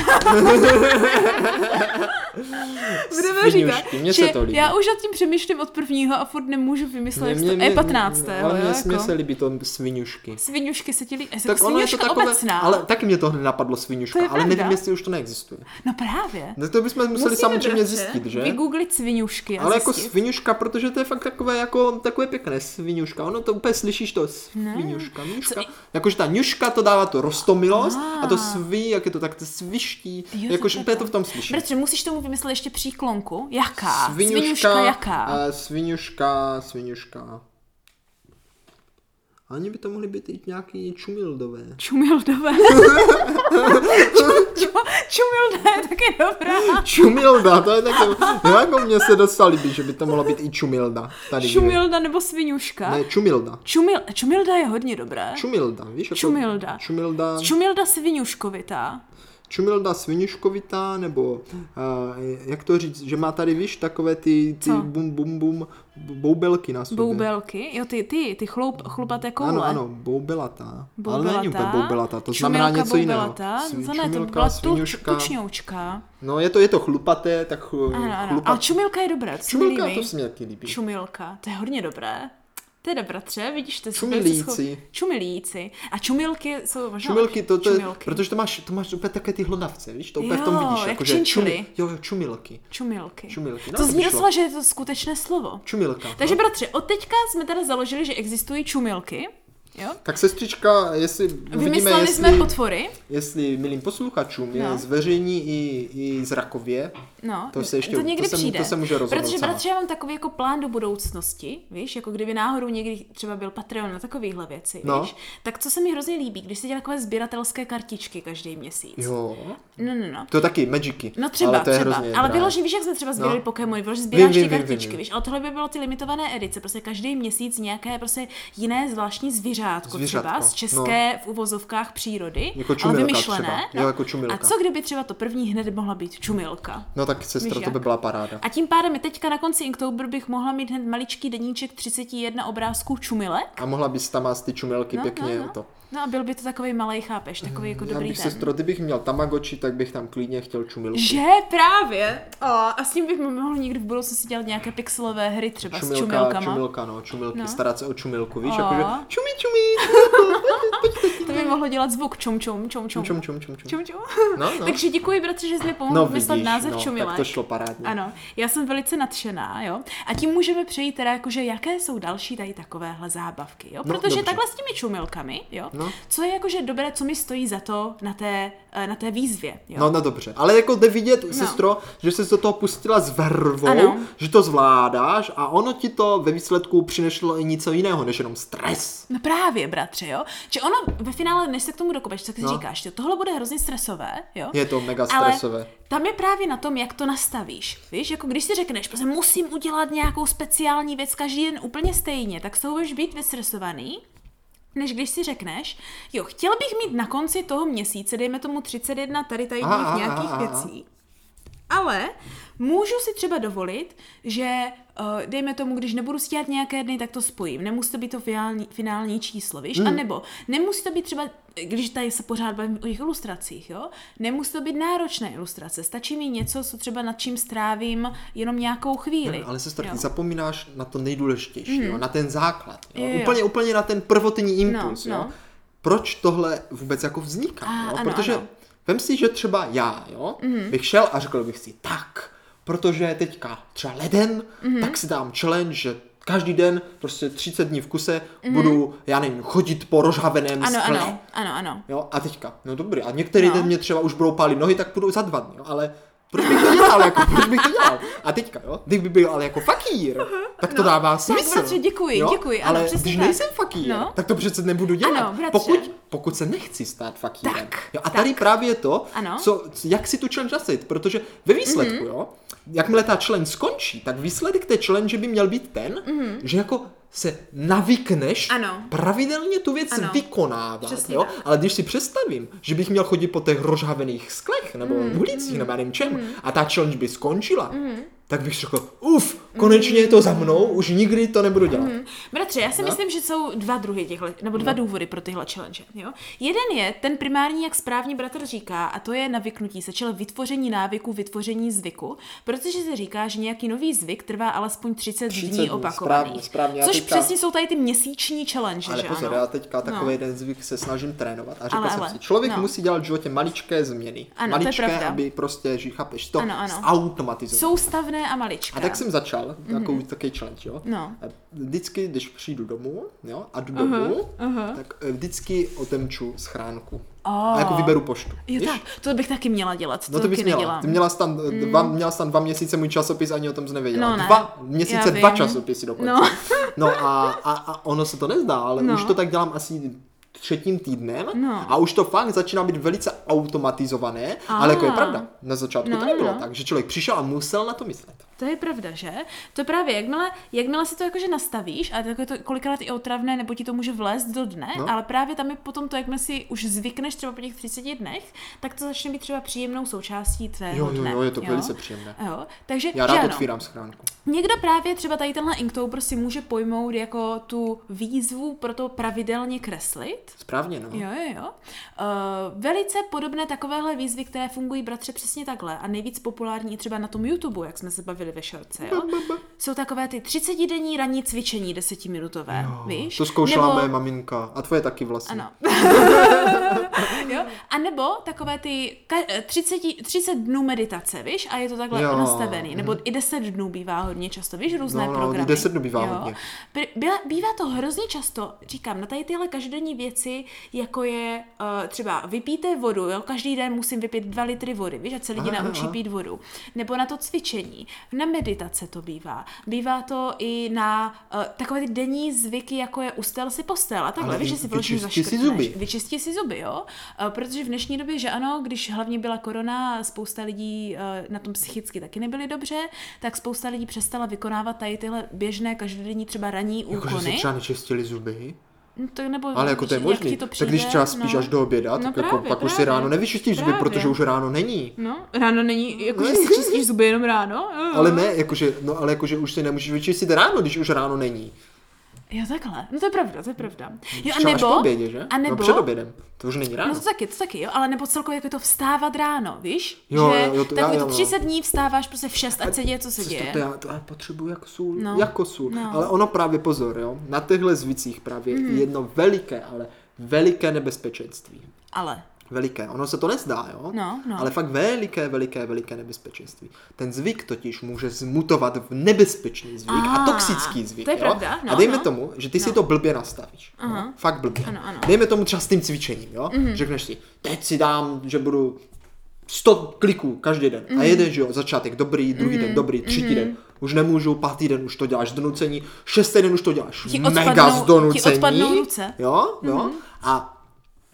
Budeme říkat, že se to líbí. já už nad tím přemýšlím od prvního a furt nemůžu vymyslet, jak Mně- to mně- je mně- 15. Ale mně, jako. se líbí to svinušky. Svinušky se ti líbí. Tak ono je to takové, obecná. ale taky mě to napadlo svinuška, To ale pravda. nevím, jestli už to neexistuje. No právě. No to bychom museli Musíme, samozřejmě bratře, zjistit, že? Vygooglit svinušky a Ale jako zjistit. svinuška, protože to je fakt takové jako takové pěkné svinuška. Ono to úplně slyšíš to svinuška, mňuška. Jakože ta ňuška to dává to rostomilost a to sví, jak je to tak to sviští. Jakože to úplně to v tom slyšíš. Bratře, musíš tomu vymyslet ještě příklonku. Jaká? Svinuška jaká? eh, svinuška, svinuška. Ani by to mohly být i nějaký čumildové. Čumildové. Ču- Čumilda je taky dobrá. Čumilda, to je také, no jako mně se docela líbí, že by to mohla být i čumilda. Tady Čumilda nebo svinuška. Ne, čumilda. Čumil, čumilda je hodně dobré. Čumilda, víš? Jako Čumilda. Čumilda. Čumilda svinuškovitá. Čumilda svinuškovitá, nebo uh, jak to říct, že má tady, víš, takové ty, ty Co? bum bum bum boubelky na sobě. Boubelky. Jo, ty, ty, ty chlup, chlupaté koule. Ano, ano, boubelatá. Ale není úplně Boubelatá. to znamená Čumilka něco jiného. boubelatá. Svi- To čumilka, byla tučňoučka. No je to, je to chlupaté, tak chlu, Ano, ano. chlupat... Ale čumilka je mi Čumilka, to se mi taky líbí. Čumilka, to je hodně dobré. Teda bratře, vidíš, to Čumilíci. Čumilíci. A čumilky jsou možná... Čumilky, to, to je, protože to máš, to máš úplně také ty hlodavce, víš, to úplně v tom Jo, vidíš. jak jako, že čumi- Jo, jo, čumilky. Čumilky. Čumilky, no, to zní docela, že je to skutečné slovo. Čumilka. Takže no. bratře, od teďka jsme teda založili, že existují čumilky. Jo? Tak sestřička, jestli uvidíme, Vymysleli jestli, jsme potvory. jestli milým posluchačům je No. zveřejní i, i zrakově, No, To se ještě- to někdy to se přijde. to se může rozhodnout Protože bratře, já mám takový jako plán do budoucnosti, víš, jako kdyby náhodou někdy třeba byl Patreon na takovéhle věci, No. víš, tak co se mi hrozně líbí, když se dělá takové sběratelské kartičky každý měsíc. jo, No, no, no. to taky Magicy, No třeba, ale to je třeba. hrozně ale vyloží, víš, jak jsme třeba sbírali No. Pokémony, vyloží sbíráš ty vím, vím, kartičky, vím. víš, ale tohle by bylo ty limitované edice, prostě každý měsíc nějaké prostě jiné zvláštní zvířátko, Zvířátko, třeba z české v uvozovkách přírody, Jako ale vymyšlené. třeba. Jo, jako čumilka. A co kdyby třeba to první hned mohla být čumilka? No tak sestro, Víš to by byla paráda. A tím pádem teďka na konci Inktober bych mohla mít hned maličký deníček 31 obrázků čumilek. A mohla bys tam mást ty čumelky No, pěkně no, no. to. No a byl by to takový malý, chápeš, takový jako Já dobrý bych ten. sestro, kdybych měl Tamagotchi, tak bych tam klidně chtěl čumilku. Že právě. O, a s tím bych mohl někdy v budoucnosti dělat nějaké pixelové hry třeba s Čumilka, čumilkama. čumilka, no, čumilky, No. starat se o čumilku, víš, O. jakože čumi, čumi, To by mohlo dělat zvuk čum čum čum čum. čum, čum, čum, čum. čum, čum. No, no. Takže děkuji, bratře, že jsi mi pomohl No vymyslet název no, čumilek. tak to šlo parádně. Ano, já jsem velice nadšená, jo. A tím můžeme přejít teda jakože, jaké jsou další tady takovéhle zábavky, jo. No, Protože dobře. takhle s těmi čumilkami, jo. No. Co je jakože dobré, co mi stojí za to na té, eh, na té výzvě, jo. No, no dobře, ale jako jde vidět, no. sestro, že jsi do toho pustila s vervou, Ano. že to zvládáš a ono ti to ve výsledku přineslo i něco jiného, než jenom stres. No právě, bratře, jo. Že ono ve finále, než se k tomu dokopeš, tak si No. říkáš, jo, tohle bude hrozně stresové, jo. Je to mega Ale stresové. tam je právě na tom, jak to nastavíš. Víš, jako když si řekneš, prostě musím udělat nějakou speciální věc každý den úplně stejně, tak z toho budeš být vystresovaný, než když si řekneš, jo, chtěl bych mít na konci toho měsíce, dejme tomu 31 tady tady nějakých aha. věcí, ale můžu si třeba dovolit, že uh, dejme tomu, když nebudu dělat nějaké dny, tak to spojím. Nemusí to být to finální, finální číslo, víš? Hmm. A nebo nemusí to být třeba, když tady se pořád bavím o těch ilustracích, jo? Nemusí to být náročné ilustrace. Stačí mi něco, co třeba nad čím strávím jenom nějakou chvíli. Ale sestro, jo? ty zapomínáš na to nejdůležitější, jo? na ten základ. Jo? Jo, jo. Úplně, úplně na ten prvotní impuls. No, jo? no. Proč tohle vůbec jako vzniká? A, jo? ano, Protože ano. Vem si, že třeba já jo, Mhm. bych šel a řekl bych si tak, protože teďka třeba leden, Mhm. tak si dám challenge, že každý den, prostě 30 dní v kuse, budu, já nevím, chodit po rozhaveném Mhm. Ano, skle. ano, ano, ano. Jo, a teďka, no dobrý, a některý No. den mě třeba už budou pálit nohy, tak půjdou za dva dny, jo, ale proč bych to dělal, jako, proč bych to dělal? A teďka, jo, kdyby byl ale jako fakír, tak to dává smysl. bratře, děkuji, jo? děkuji, ano, ale přesně když tak. nejsem fakír, No. tak to přece nebudu dělat, Ano, bratře. pokud, pokud se nechci stát fakírem. Tak, jo, a tady právě to, Ano. co, jak si tu challenge nastavit, protože ve výsledku, jo, jakmile ta challenge skončí, tak výsledek té challenge by měl být ten, mm-hmm. že jako se navykneš Ano. pravidelně tu věc Ano. vykonávat. Přesně Jo? tak. Ale když si představím, že bych měl chodit po těch rozhavených sklech nebo mm. ulicích nebo já nevím čem a ta challenge by skončila, mm. Tak bych řekl, uf, konečně je to za mnou, už nikdy to nebudu dělat. Mm. Bratře, já si No. myslím, že jsou dva druhy těchto, nebo dva důvody pro tyhle challenge. Jo? Jeden je ten primární, jak správně bratr říká, a to je navyknutí se, čili vytvoření návyku, vytvoření zvyku, protože se říká, že nějaký nový zvyk trvá alespoň 30, 30 dní správně, správně. Já Což teďka- přesně jsou tady ty měsíční challenge, Ale že pozor, ano? já teďka takový No. jeden zvyk se snažím trénovat a řekl jsem ale, si, člověk no. musí dělat v životě maličké změny. Ano, to je maličké, aby prostě, že chápeš, to Ano, ano. automatizovat. Soustavné a maličké. A tak jsem začal, takový, takový challenge, jo. Mhm. No. Vždycky, když přijdu domů, jo, a jdu domů, tak eh, vždycky otevču schránku. A jako vyberu poštu. Jo víš? tak, to bych taky měla dělat, to, No to bys taky měla. nedělám. Ty měla jsi tam, dva, měla jsi tam dva měsíce můj časopis, ani o tom jsi nevěděla. No ne. Dva měsíce, dva časopisy dokonce. No. no a, a, a, ono se to nezdá, ale No. už to tak dělám asi třetím týdnem No. a už to fakt začíná být velice automatizované, ale jako je pravda, na začátku No, to nebylo no. tak, že člověk přišel a musel na to myslet. To je pravda, že? To právě, jakmile, jakmile si to jakože nastavíš, a takové to kolikrát i otravné, nebo ti to může vlézt do dne, No. ale právě tam je potom to, jakmile si už zvykneš třeba po těch 30 dnech, tak to začne být třeba příjemnou součástí tvého Jo, jo, dne. jo, je to velice příjemné. Jo, takže, Já rád ano. otvírám schránku. Někdo právě třeba tady tenhle Inktober si může pojmout jako tu výzvu pro to pravidelně kreslit. Správně, no. Jo, jo, jo. Uh, velice podobné takovéhle výzvy, které fungují, bratře, přesně takhle. A nejvíc populární i třeba na tom YouTube, jak jsme se bavili ve šorce, jo. Jsou takové ty 30-denní ranní cvičení desetiminutové, víš? To zkoušela Nebo- moje maminka. A tvoje taky vlastně. Ano. jo? A nebo takové ty ka- eh, 30, 30 dnů meditace, víš? A je to takhle Jo, jo. nastavený. Nebo i 10 dnů bývá hodně často, víš? Různé No, no, programy. 10 dnů bývá jo? hodně. By- Byla, bývá to hrozně často, říkám, na tady tyhle každodenní věci, jako je uh, třeba vypijte vodu, jo? Každý den musím vypít 2 litry vody, víš? Ať se lidi Aha, naučí aha. pít vodu. Nebo na to cvičení. Na meditace to bývá. Bývá to i na uh, takové ty denní zvyky, jako je ustel si postel a takhle, víš, že si vyčisti si zaškrtneš. zuby. Vyčistí si zuby, jo. Eh, Protože v dnešní době, že ano, když hlavně byla korona, spousta lidí eh, na tom psychicky taky nebyli dobře, tak spousta lidí přestala vykonávat tady tyhle běžné každodenní třeba ranní Jakože si úkony. třeba nečistili zuby. No to nebo Ale jako to je možný. to tak přijde, když třeba spíš no. až do oběda, No tak jako právě, pak už si právě. ráno nevyčistíš zuby, Právě. protože už ráno není. No, ráno není, jako že si čistíš zuby jenom ráno. Ale ne, jakože, no ale jakože už si nemůžeš vyčistit ráno, když už ráno není. Jo, takhle. No to je pravda, to je pravda. Jo, a až po nebo, obědě, že? a nebo, No před obědem. To už není ráno. No to taky, to taky, jo, ale nebo celkově jako to vstávat ráno, víš? Jo, že jo, jo, to já- takový jo, to no. 30 dní vstáváš prostě v 6, ať se děje, co se děje. To já, to já potřebuji jako sůl, No. jako sůl. No. Ale ono právě pozor, jo, na těchto zvicích právě je jedno veliké, ale veliké nebezpečenství. Ale, Veliké. Ono se to nezdá, jo? No, no. Ale fakt veliké, veliké, veliké nebezpečenství. Ten zvyk totiž může zmutovat v nebezpečný zvyk a Ah, toxický zvyk. to je jo? pravda, no, a dejme no. tomu, že ty si No. to blbě nastavíš. Aha. Jo? Fakt blbě. Ano, ano. Dejme tomu třeba s tím cvičením, jo? Řekneš si, teď si dám, že budu 100 kliků každý den. A jeden, že jo, začátek dobrý, druhý den dobrý, třetí den. Už nemůžu, pátý den už to děláš donucení, šestý den už to děláš Ti mega odpadnou- z ti donucení. odpadnou ruce. Jo, jo. A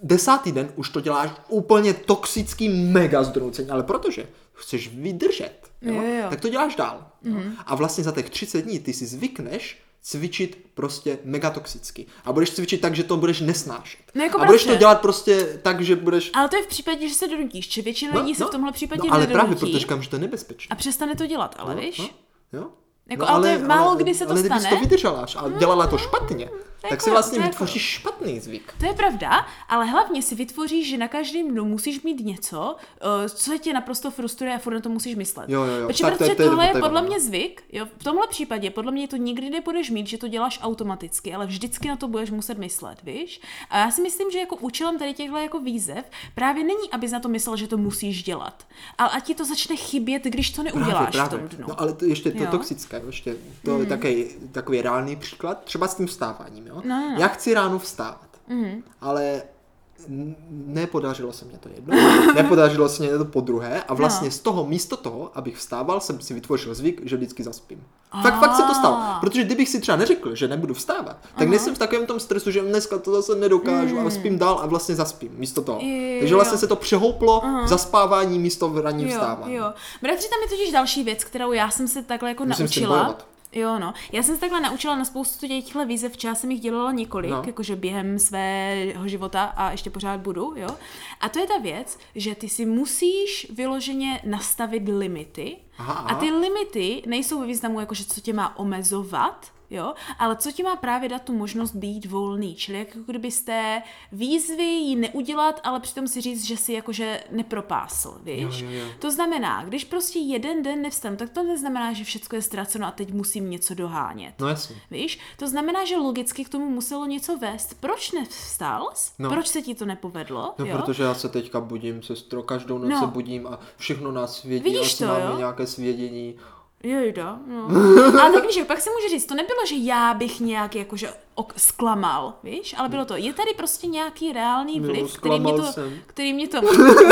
desátý den už to děláš úplně toxický mega zdroucení, ale protože chceš vydržet, jo, Jo, jo. tak to děláš dál. Mm-hmm. A vlastně za těch 30 dní ty si zvykneš cvičit prostě mega toxicky. A budeš cvičit tak, že to budeš nesnášet. No jako a budeš bratře. to dělat prostě tak, že budeš... ale to je v případě, že se donutíš, či většina lidí se v tomhle případě no, ale právě nedonutí proto říkám, že to je nebezpečné. a přestane to dělat, ale víš? No, jo? Jako, ale to je málo kdy se to ale stane. kdybys to vydržela a dělala to špatně, tak jako si vlastně jako- vytvoříš špatný zvyk. To je pravda, ale hlavně si vytvoříš, že na každém dnu musíš mít něco, eh, co tě naprosto frustruje a furt na to musíš myslet. Jo, jo, jo. Protože Tak to je- protože to je- tohle je to je podle mě zvyk. Jo? V tomhle případě podle mě to nikdy nebudeš mít, že to děláš automaticky, ale vždycky na to budeš muset myslet, víš? A já si myslím, že jako účelem tady těchto jako výzev právě není, abys na to myslel, že to musíš dělat. Ale ať ti to začne chybět, když to neuděláš v tom dnu. No ale to ještě to Jo. Toxické, ještě to je takový, takový reálný příklad, třeba s tím vstáváním, jo. No, no, no. Já chci ráno vstávat, ale nepodařilo se mě to jedno, nepodařilo se mě to po druhé a vlastně no. z toho místo toho, abych vstával, jsem si vytvořil zvyk, že vždycky zaspím. Fakt, fakt se to stalo, protože kdybych si třeba neřekl, že nebudu vstávat, tak Aha. nejsem v takovém tom stresu, že dneska to zase nedokážu mm. a spím dál a vlastně zaspím místo toho. Jo, Takže vlastně se to přehouplo Aha. v zaspávání místo v ranním vstávání. Jo. Bratři, tam je totiž další věc, kterou já jsem se takhle jako Musím naučila. Jo, no. Já jsem se takhle naučila na spoustu těchto výzev, třeba jsem jich dělala několik, no. jakože během svého života a ještě pořád budu, jo. A to je ta věc, že ty si musíš vyloženě nastavit limity aha, aha. a ty limity nejsou ve významu, jakože co tě má omezovat, jo, ale co ti má právě dát tu možnost být volný, čili jako kdybyste výzvy jí neudělat, ale přitom si říct, že si jakože nepropásl, víš? Jo, jo, jo. To znamená, když prostě jeden den nevstanu, tak to neznamená, že všechno je ztraceno a teď musím něco dohánět. No jasně. Víš? To znamená, že logicky k tomu muselo něco vést. Proč nevstal? No. Proč se ti to nepovedlo? No, jo? protože já se teďka budím, sestro, každou noc no. se budím a všechno nás vědí, Vidíš to, máme jo? nějaké svědění Jejda, no. Ale tak víš, pak se může říct, to nebylo, že já bych nějak jakože ok, zklamal, víš, ale bylo to, je tady prostě nějaký reálný vliv, no, který, mě to, který mě to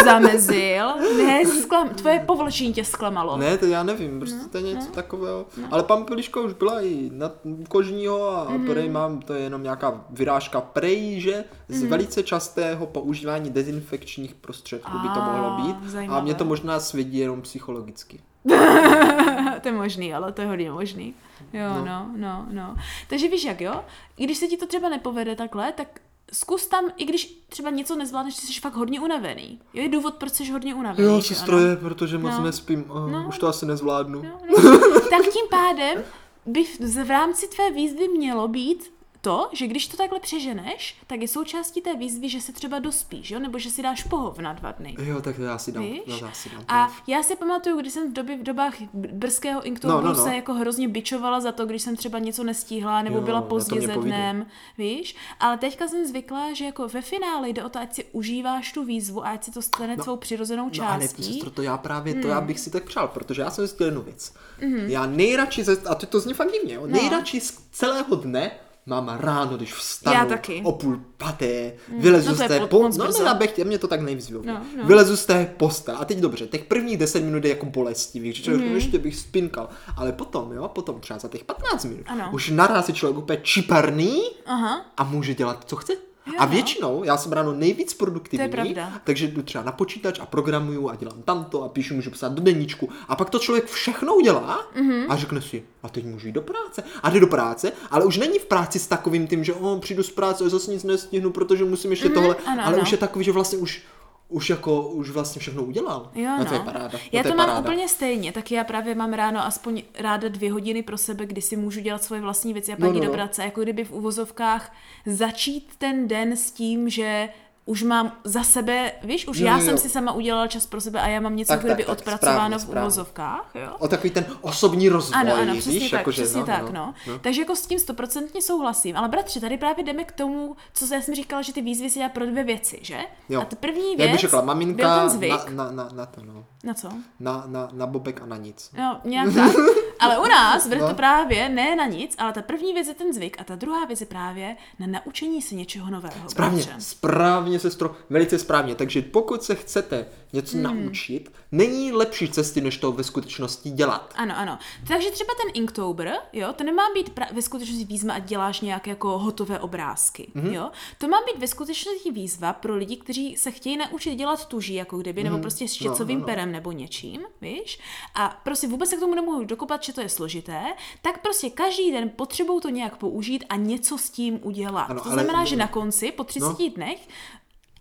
zamezil. Ne, sklam, tvoje povlečení tě zklamalo. Ne, to já nevím, prostě no, to je něco no, takového. No. Ale pampeliška už byla i na kožního a mm-hmm. prej mám, to je jenom nějaká vyrážka prej, že z mm-hmm. velice častého používání dezinfekčních prostředků by to mohlo být. Zajímavé. A mě to možná svědí jenom psychologicky. to je možný, ale to je hodně možný. Jo, no. no, no, no. Takže víš jak, jo? I když se ti to třeba nepovede takhle, tak zkus tam, i když třeba něco nezvládneš, ty jsi fakt hodně unavený. Jo, je důvod, proč jsi hodně unavený. Jo, stroje, protože moc no. nespím. Oh, no. Už to asi nezvládnu. No, no. tak tím pádem by v, v rámci tvé výzvy mělo být to, že když to takhle přeženeš, tak je součástí té výzvy, že se třeba dospíš, jo? nebo že si dáš pohov na dva dny. Jo, tak to já si dám, Víš? já si dám A já si pamatuju, když jsem v, době, v dobách brzkého Inktoberu no, no, no. se jako hrozně bičovala za to, když jsem třeba něco nestihla, nebo jo, byla pozdě ze dnem, víš? Ale teďka jsem zvykla, že jako ve finále jde o to, ať si užíváš tu výzvu a ať si to stane no, svou přirozenou částí. No a ne, to já právě, hmm. to já hmm. bych si tak přál, protože já jsem zjistil jednu věc. Hmm. Já nejradši, ze, a to, to zní fakt divně, no. nejradši z celého dne mám ráno, když vstanu Já taky. o půl paté, mm. vylezu no z té po... No, no, abych, mě to tak nejvíc no, no. Vylezu z té posta a teď dobře, těch prvních 10 minut je jako bolestivý, že člověk, mm. ještě bych spinkal, ale potom, jo, potom třeba za těch 15 minut, ano. už naraz je člověk úplně čiparný Aha. a může dělat, co chce. Jo, a většinou já jsem ráno nejvíc produktivní, to je takže jdu třeba na počítač a programuju a dělám tamto a píšu, můžu psát do deníčku. A pak to člověk všechno udělá mm-hmm. a řekne si, a teď můžu jít do práce. A jde do práce, ale už není v práci s takovým tím, že oh, přijdu z práce a zase nic nestihnu, protože musím ještě mm-hmm, tohle. Ano, ale ano. už je takový, že vlastně už už jako, už vlastně všechno udělal. Jo, no. to je paráda. Já to, to mám paráda. úplně stejně, tak já právě mám ráno aspoň ráda dvě hodiny pro sebe, kdy si můžu dělat svoje vlastní věci a pak no, no, do no. práce, jako kdyby v uvozovkách začít ten den s tím, že už mám za sebe, víš, už jo, já jo. jsem si sama udělala čas pro sebe a já mám něco tak, kdyby tak, odpracováno správně, v uvozovkách. Jo? O takový ten osobní rozvoj, ano, ano, přesně víš, tak, jako, přesně no, tak, no, no. no. Takže jako s tím stoprocentně souhlasím, ale bratře, tady právě jdeme k tomu, co jsem říkala, že ty výzvy si dá pro dvě věci, že? Jo. A ta první věc, Jak řekla, maminka byl ten zvyk. Na, na, na, na to, no. Na co? Na, na, na bobek a na nic. No, nějak tak. Ale u nás bude no. to právě ne na nic, ale ta první věc je ten zvyk a ta druhá věc je právě na naučení se něčeho nového. Správně, bratře. správně, sestro, velice správně. Takže pokud se chcete něco hmm. naučit, není lepší cesty, než to ve skutečnosti dělat. Ano, ano. Takže třeba ten Inktober, jo, to nemá být pra- ve skutečnosti výzva a děláš nějaké jako hotové obrázky, mm-hmm. jo. To má být ve skutečnosti výzva pro lidi, kteří se chtějí naučit dělat tuží, jako kdyby, mm-hmm. nebo mhm. prostě s štěcovým no, no, no. perem nebo něčím, víš. A prostě vůbec se k tomu nemohu dokopat, že to je složité, tak prostě každý den potřebují to nějak použít a něco s tím udělat. Ano, to znamená, ale... že na konci, po 30 no. dnech,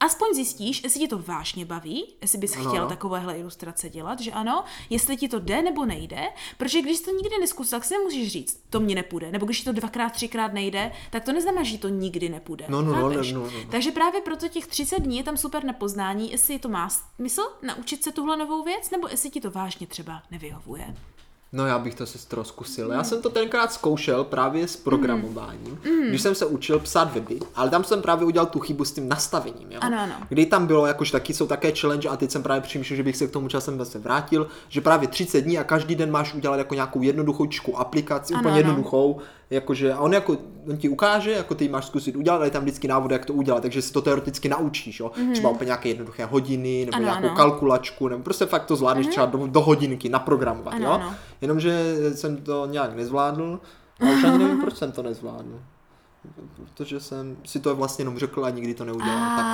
Aspoň zjistíš, jestli ti to vážně baví, jestli bys ano. chtěl takovéhle ilustrace dělat, že ano, jestli ti to jde nebo nejde, protože když to nikdy neskusil, tak si nemůžeš říct, to mě nepůjde, nebo když ti to dvakrát, třikrát nejde, tak to neznamená, že to nikdy nepůjde. No, no, no, no, no, no. Takže právě proto těch 30 dní je tam super na poznání, jestli to má smysl naučit se tuhle novou věc, nebo jestli ti to vážně třeba nevyhovuje. No já bych to sestro zkusil. Já jsem to tenkrát zkoušel právě s programováním, mm. když jsem se učil psát weby, ale tam jsem právě udělal tu chybu s tím nastavením, jo? Ano, ano. Kdy tam bylo, jakož taky jsou také challenge a teď jsem právě přemýšlel, že bych se k tomu časem zase vrátil, že právě 30 dní a každý den máš udělat jako nějakou jednoduchou aplikaci, ano, úplně ano. jednoduchou, jakože, a on jako, on ti ukáže, jako ty máš zkusit udělat, ale je tam vždycky návod, jak to udělat, takže si to teoreticky naučíš, jo. Mm-hmm. Třeba úplně nějaké jednoduché hodiny, nebo ano, nějakou ano. kalkulačku, nebo prostě fakt to zvládneš mm-hmm. třeba do, do hodinky naprogramovat, ano, jo. Ano. Jenomže jsem to nějak nezvládl, a už ani nevím, proč jsem to nezvládl protože jsem si to vlastně jenom řekl a nikdy to neudělal. A, tak,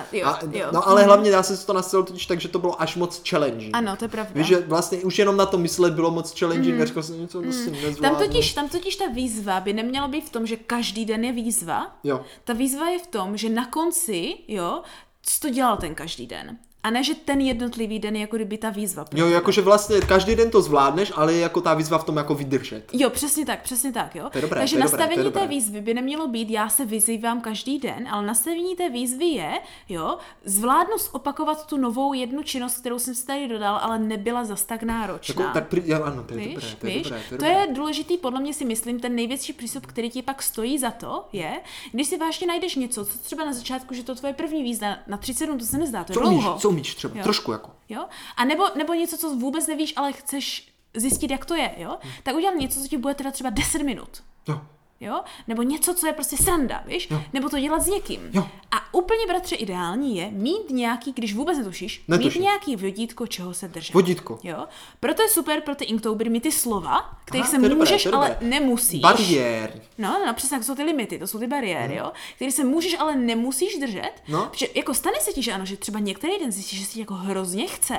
tak. Jo, a, jo. No ale hlavně já jsem si to nastavil totiž tak, že to bylo až moc challenging. Ano, to je pravda. Víš, že vlastně už jenom na to myslet bylo moc challenging, mm. a řekl jsem něco, mm. musím tam totiž, tam totiž ta výzva by neměla být v tom, že každý den je výzva. Jo. Ta výzva je v tom, že na konci, jo, jsi to dělal ten každý den. A ne, že ten jednotlivý den je jako kdyby ta výzva. Jo, jakože vlastně každý den to zvládneš, ale je jako ta výzva v tom jako vydržet. Jo, přesně tak, přesně tak, jo. To je dobré, Takže to je nastavení dobré, to je té výzvy by nemělo být, já se vyzývám každý den, ale nastavení té výzvy je, jo, zvládnu opakovat tu novou jednu činnost, kterou jsem si tady dodal, ale nebyla zas tak náročná. Jako, tak, já, ano, to je víš, dobré, to je víš? dobré. To je, to je důležitý, podle mě si myslím, ten největší přístup, který ti pak stojí za to, je, když si vážně najdeš něco, co třeba na začátku, že to tvoje první výzva na 30 dnů, to se nezdá, to je co dlouho. Umíš, co umíš třeba, jo? trošku jako. Jo? A nebo, nebo něco, co vůbec nevíš, ale chceš zjistit, jak to je, jo? Hmm. Tak udělám něco, co ti bude teda třeba 10 minut. Jo. Jo? Nebo něco, co je prostě sranda, víš? Jo. Nebo to dělat s někým. Jo. A úplně, bratře, ideální je mít nějaký, když vůbec netušíš, Netuším. mít nějaký vodítko, čeho se držet. Vodítko. Jo? Proto je super pro ty Inktobery mít ty slova, kterých Aha, se dobré, můžeš, to je ale dobré. nemusíš. Bariéry. No, no, přesně, to jsou ty limity, to jsou ty bariéry, jo, které se můžeš, ale nemusíš držet. No. Protože jako stane se ti, že ano, že třeba některý den zjistíš, že si jako hrozně chce,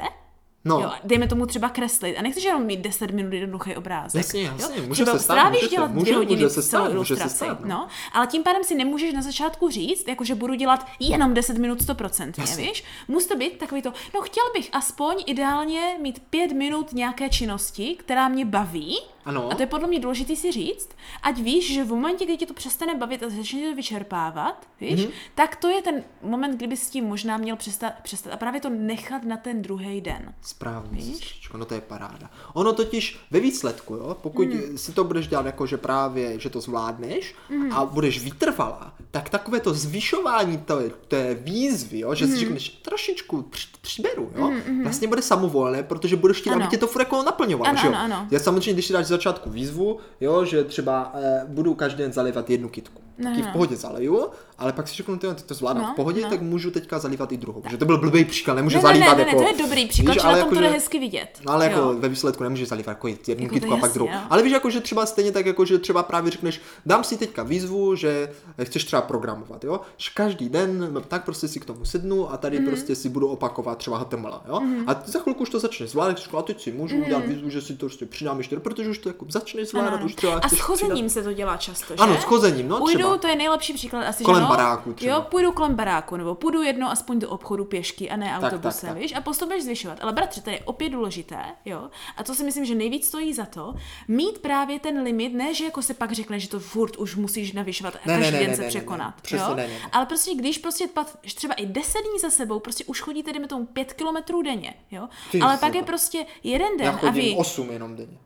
No. Jo, dejme tomu třeba kreslit. A nechceš jenom mít 10 minut jednoduchý obrázek. Jasně, jasně, jo? může se stát, strávíš může se- dělat může- dvě hodiny může se stát, může se ilustraci. stát, no. no. Ale tím pádem si nemůžeš na začátku říct, jako že budu dělat jenom 10 minut 100%, Jasně. víš? Musí to být takový to, no chtěl bych aspoň ideálně mít 5 minut nějaké činnosti, která mě baví, Ano. a to je podle mě důležité si říct, ať víš, že v momentě, kdy tě to přestane bavit a začne to vyčerpávat, víš, Mhm. mm-hmm. tak to je ten moment, kdyby s tím možná měl přestat, přestat a právě to nechat na ten druhý den. Správně, sestřičko, no to je paráda. Ono totiž ve výsledku, jo, pokud Hmm. si to budeš dělat jako, že právě, že to zvládneš a budeš vytrvalá, tak takové to zvyšování té, té výzvy, jo, že Hmm. si řekneš trošičku při, přiberu, jo, vlastně bude samovolné, protože budeš chtít, aby tě to furt jako naplňovalo, Ano, že jo. ano, ano. Já samozřejmě, když si dáš z začátku výzvu, jo, že třeba eh, budu každý den zalévat jednu kytku. No, Taky no. v pohodě zaleju, ale pak si řeknu, ty to zvládám No, v pohodě, no. tak můžu teďka zalívat i druhou. Že to byl blbý příklad, nemůžu Ne, ne, ne, zalívat ne, ne, jako... to je dobrý příklad, víš, že ale na tom to jako, jde že- hezky vidět. No ale jako Jo. ve výsledku nemůžeš zalívat jako jednu Jako to kytku a pak druhou. jo. Ale víš, jako, že třeba stejně tak, jako, že třeba právě řekneš, dám si teďka výzvu, že chceš třeba programovat, jo? Že každý den tak prostě si k tomu sednu a tady Mhm. prostě si budu opakovat třeba HTML, jo? A ty za chvilku už to začneš zvládat, a teď si můžu udělat výzvu, že si to prostě přidám ještě, protože už to jako začneš zvládat, Mhm. Už třeba. A chceš s chozením přidat. se to dělá často, že? Ano, s chozením, no to je nejlepší příklad asi, Kolem že no, baráku třeba. Jo, půjdu kolem baráku, nebo půjdu jedno aspoň do obchodu pěšky a ne tak, autobusem, tak. víš? A postupeš zvyšovat. Ale bratře, to je opět důležité, jo? A to si myslím, že nejvíc stojí za to, mít právě ten limit, ne, že jako se pak řekne, že to furt už musíš navyšovat a Ne, ne, každý ne, den ne, se ne, ne, překonat. ne. Přesně jo? ne, ne, ne. Ale prostě, když prostě pat, třeba i 10 dní za sebou, prostě už chodíte, dejme tomu, 5 kilometrů denně, jo? Ty Ale pak je prostě jeden den Já a chodím vy... 8 jenom denně.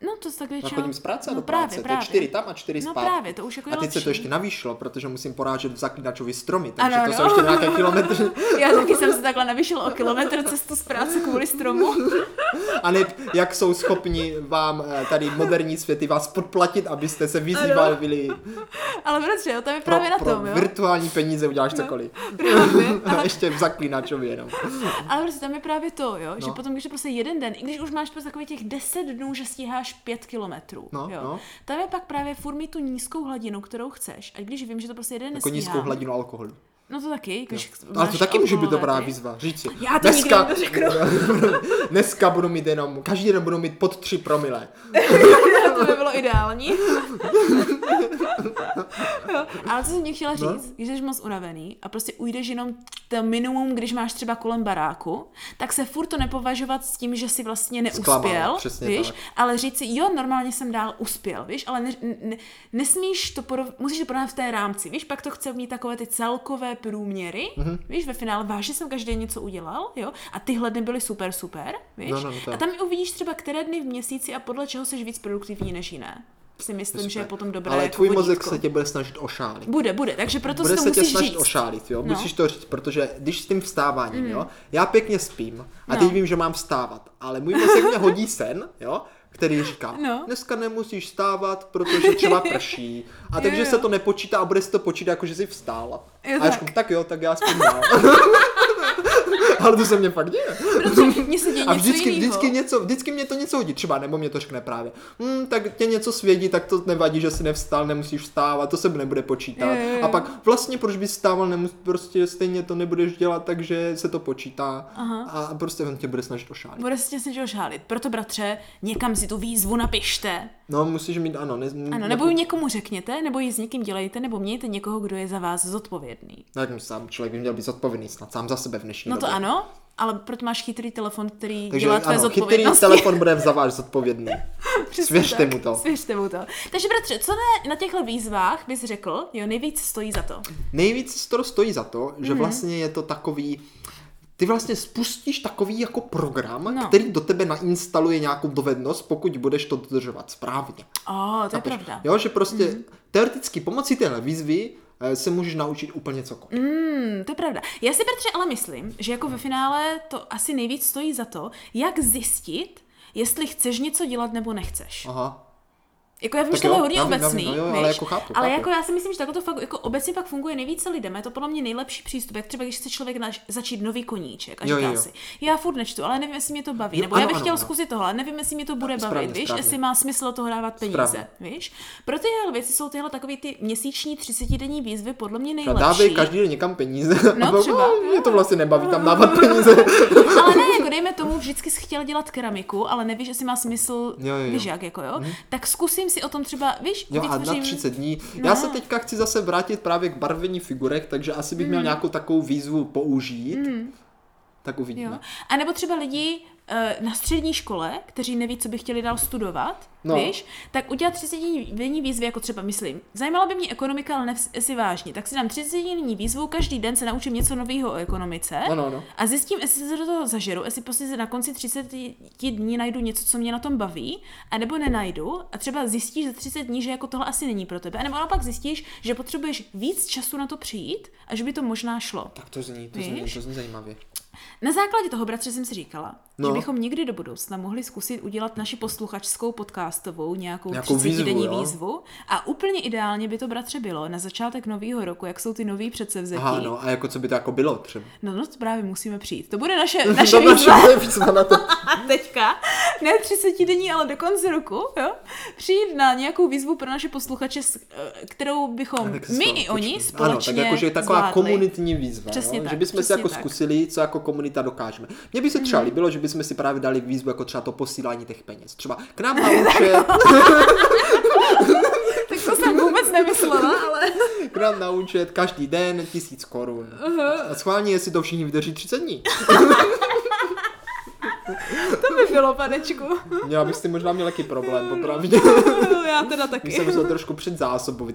No to tak Já většinou... chodím z práce no, do právě, práce, to právě. je čtyři tam a čtyři No zpátky. právě, to už jako A teď se to lepší. ještě navýšilo, protože musím porážet v zaklínačovi stromy, takže Ano, to no. jsou ještě nějaké kilometry. Já taky jsem se takhle navýšil o kilometr cestu z práce kvůli stromu. A ne, jak jsou schopni vám eh, tady moderní světy vás podplatit, abyste se vyzývali Ale bratře, jo, to je pro, právě na pro tom, jo. virtuální peníze uděláš cokoliv. Právě, A ale, ještě v zaklínačovi jenom. ale prostě tam je právě to, jo, že No. potom, když je prostě jeden den, i když už máš prostě takových těch 10 dnů, že stíháš 5 kilometrů, No, jo, no. tam je pak právě furt tu nízkou hladinu, kterou chceš. A když vím, že to prostě jeden Jako nestíhám, nízkou hladinu alkoholu. No to taky, když Ale to taky může být dobrá výzva. Říct si, Já to nikdy neřeknu. dneska budu mít jenom, každý den budu mít pod 3 promile. to by bylo ideální. jo, ale co jsem ti chtěla No. říct, když jsi moc unavený a prostě ujdeš jenom to minimum, když máš třeba kolem baráku, tak se furt to nepovažovat s tím, že si vlastně neuspěl, Zklamal, přesně víš, tak. ale říct si, jo, normálně jsem dál uspěl, víš, ale ne, ne, nesmíš to porov, musíš to porovnat v té rámci, víš, pak to chce mít takové ty celkové průměry, Mhm. mm-hmm. víš, ve finále vážně jsem každý den něco udělal, jo, a tyhle dny byly super, super, víš, No, no, no, to- a tam i uvidíš třeba které dny v měsíci a podle čeho jsi víc produktivní než jiné. Si myslím, že je potom dobré Ale jako tvůj mozek se tě bude snažit ošálit. Bude, bude, takže proto bude si to se tě musíš snažit říct. ošálit, jo? No. Musíš to říct, protože když s tím vstáváním, jo, já pěkně spím a No. teď vím, že mám vstávat, ale můj mozek mě hodí sen, jo, který říká, no. dneska nemusíš vstávat, protože třeba prší. A takže jo, jo. se to nepočítá a bude se to počítat, jako že jsi vstála. Jo, a tak. Říkám, tak jo, tak já spím dál. ale to se mě fakt děje. Mně se děje a vždycky, něco vždycky, něco, vždycky mě to něco hodí, třeba nebo mě to řekne právě. Hm, tak tě něco svědí, tak to nevadí, že jsi nevstal, nemusíš vstávat, to se nebude počítat. Je, je, je. A pak vlastně proč bys stával, nemus, prostě stejně to nebudeš dělat, takže se to počítá. Aha. A prostě on tě bude snažit ošálit. Bude se tě snažit ošálit. Proto bratře, někam si tu výzvu napište. No, musíš mít, ano. Ne, ano, nebo ji někomu řekněte, nebo ji s někým dělejte, nebo mějte někoho, kdo je za vás zodpovědný. No, jak sám člověk by měl být zodpovědný snad sám za sebe v dnešní No to době. ano, ale proč máš chytrý telefon, který Takže, dělá tvé ano, chytrý telefon bude za váš zodpovědný. Svěřte mu to. Svěřte mu to. Takže bratře, co ne, na těchto výzvách bys řekl, jo, nejvíc stojí za to? Nejvíc to stojí za to, že mm-hmm. vlastně je to takový, ty vlastně spustíš takový jako program, no. který do tebe nainstaluje nějakou dovednost, pokud budeš to dodržovat správně. Oh, to je pravda. Jo, že prostě mm. teoreticky pomocí téhle výzvy se můžeš naučit úplně cokoliv. Mm, to je pravda. Já si, Petře, ale myslím, že jako ve finále to asi nejvíc stojí za to, jak zjistit, jestli chceš něco dělat nebo nechceš. Aha. Jako já vím, že to je hodně obecný, no, jo, ale, jako chápu, ale chápu. jako já si myslím, že takhle to fakt jako obecně pak funguje nejvíce lidem. Je to podle mě nejlepší přístup, jak třeba když chce člověk nač- začít nový koníček a říká jo, jo. si, já furt nečtu, ale nevím, jestli mě to baví, jo, nebo ano, já bych ano, chtěl ano. zkusit tohle, nevím, jestli mě to bude správně, bavit, správně. víš, jestli má smysl toho dávat peníze, správně. víš. Pro tyhle věci jsou tyhle takové ty měsíční 30 denní výzvy podle mě nejlepší. Dávej každý den někam peníze. No, třeba. No, mě to vlastně nebaví tam dávat peníze. ale ne, jako dejme tomu, vždycky chtěl dělat keramiku, ale nevíš, jestli má smysl, jo, jo, jo. víš jak, jako jo. Mhm. Tak zkusím si o tom třeba víš, Jo, a na 30 dní. No. Já se teďka chci zase vrátit právě k barvení figurek, takže asi bych mm. měl nějakou takovou výzvu použít. Mm. Tak uvidíme. Jo. A nebo třeba lidi na střední škole, kteří neví, co by chtěli dál studovat, no. víš, tak udělat 30 denní výzvy, jako třeba myslím, zajímala by mě ekonomika, ale ne si vážně, tak si dám 30 denní výzvu, každý den se naučím něco nového o ekonomice no, no, no. a zjistím, jestli se do toho zažeru, jestli prostě na konci 30 dní najdu něco, co mě na tom baví, anebo nenajdu a třeba zjistíš za 30 dní, že jako tohle asi není pro tebe, nebo naopak zjistíš, že potřebuješ víc času na to přijít a že by to možná šlo. Tak to zní, to zní, to zní zajímavě. Na základě toho, bratře, jsem si říkala, no. že bychom někdy do budoucna mohli zkusit udělat naši posluchačskou podcastovou nějakou, nějakou 30 výzvu, výzvu. A úplně ideálně by to, bratře, bylo na začátek nového roku, jak jsou ty nový předsevzetí. Aha, no a jako co by to jako bylo třeba? No, no to právě musíme přijít. To bude naše, naše výzva. výzva na to. Teďka, ne 30 denní, ale do konce roku, jo? Přijít na nějakou výzvu pro naše posluchače, eh, kterou bychom my i oni společně Ano, tak jakože je taková zvládli. komunitní výzva, přesně jo? tak, že bychom si jako tak. zkusili, co jako komunita dokážeme. Mně by se třeba mm. líbilo, že bychom si právě dali výzvu jako třeba to posílání těch peněz. Třeba k nám na účet. tak to jsem vůbec nemyslela, ale... k nám na účet každý den tisíc korun. Uh-huh. A schválně, jestli to všichni vydrží 30 dní. to by bylo, panečku. Já bych s tím možná měl jaký problém, popravdě. Já teda taky. Jsem musel trošku předzásobovat.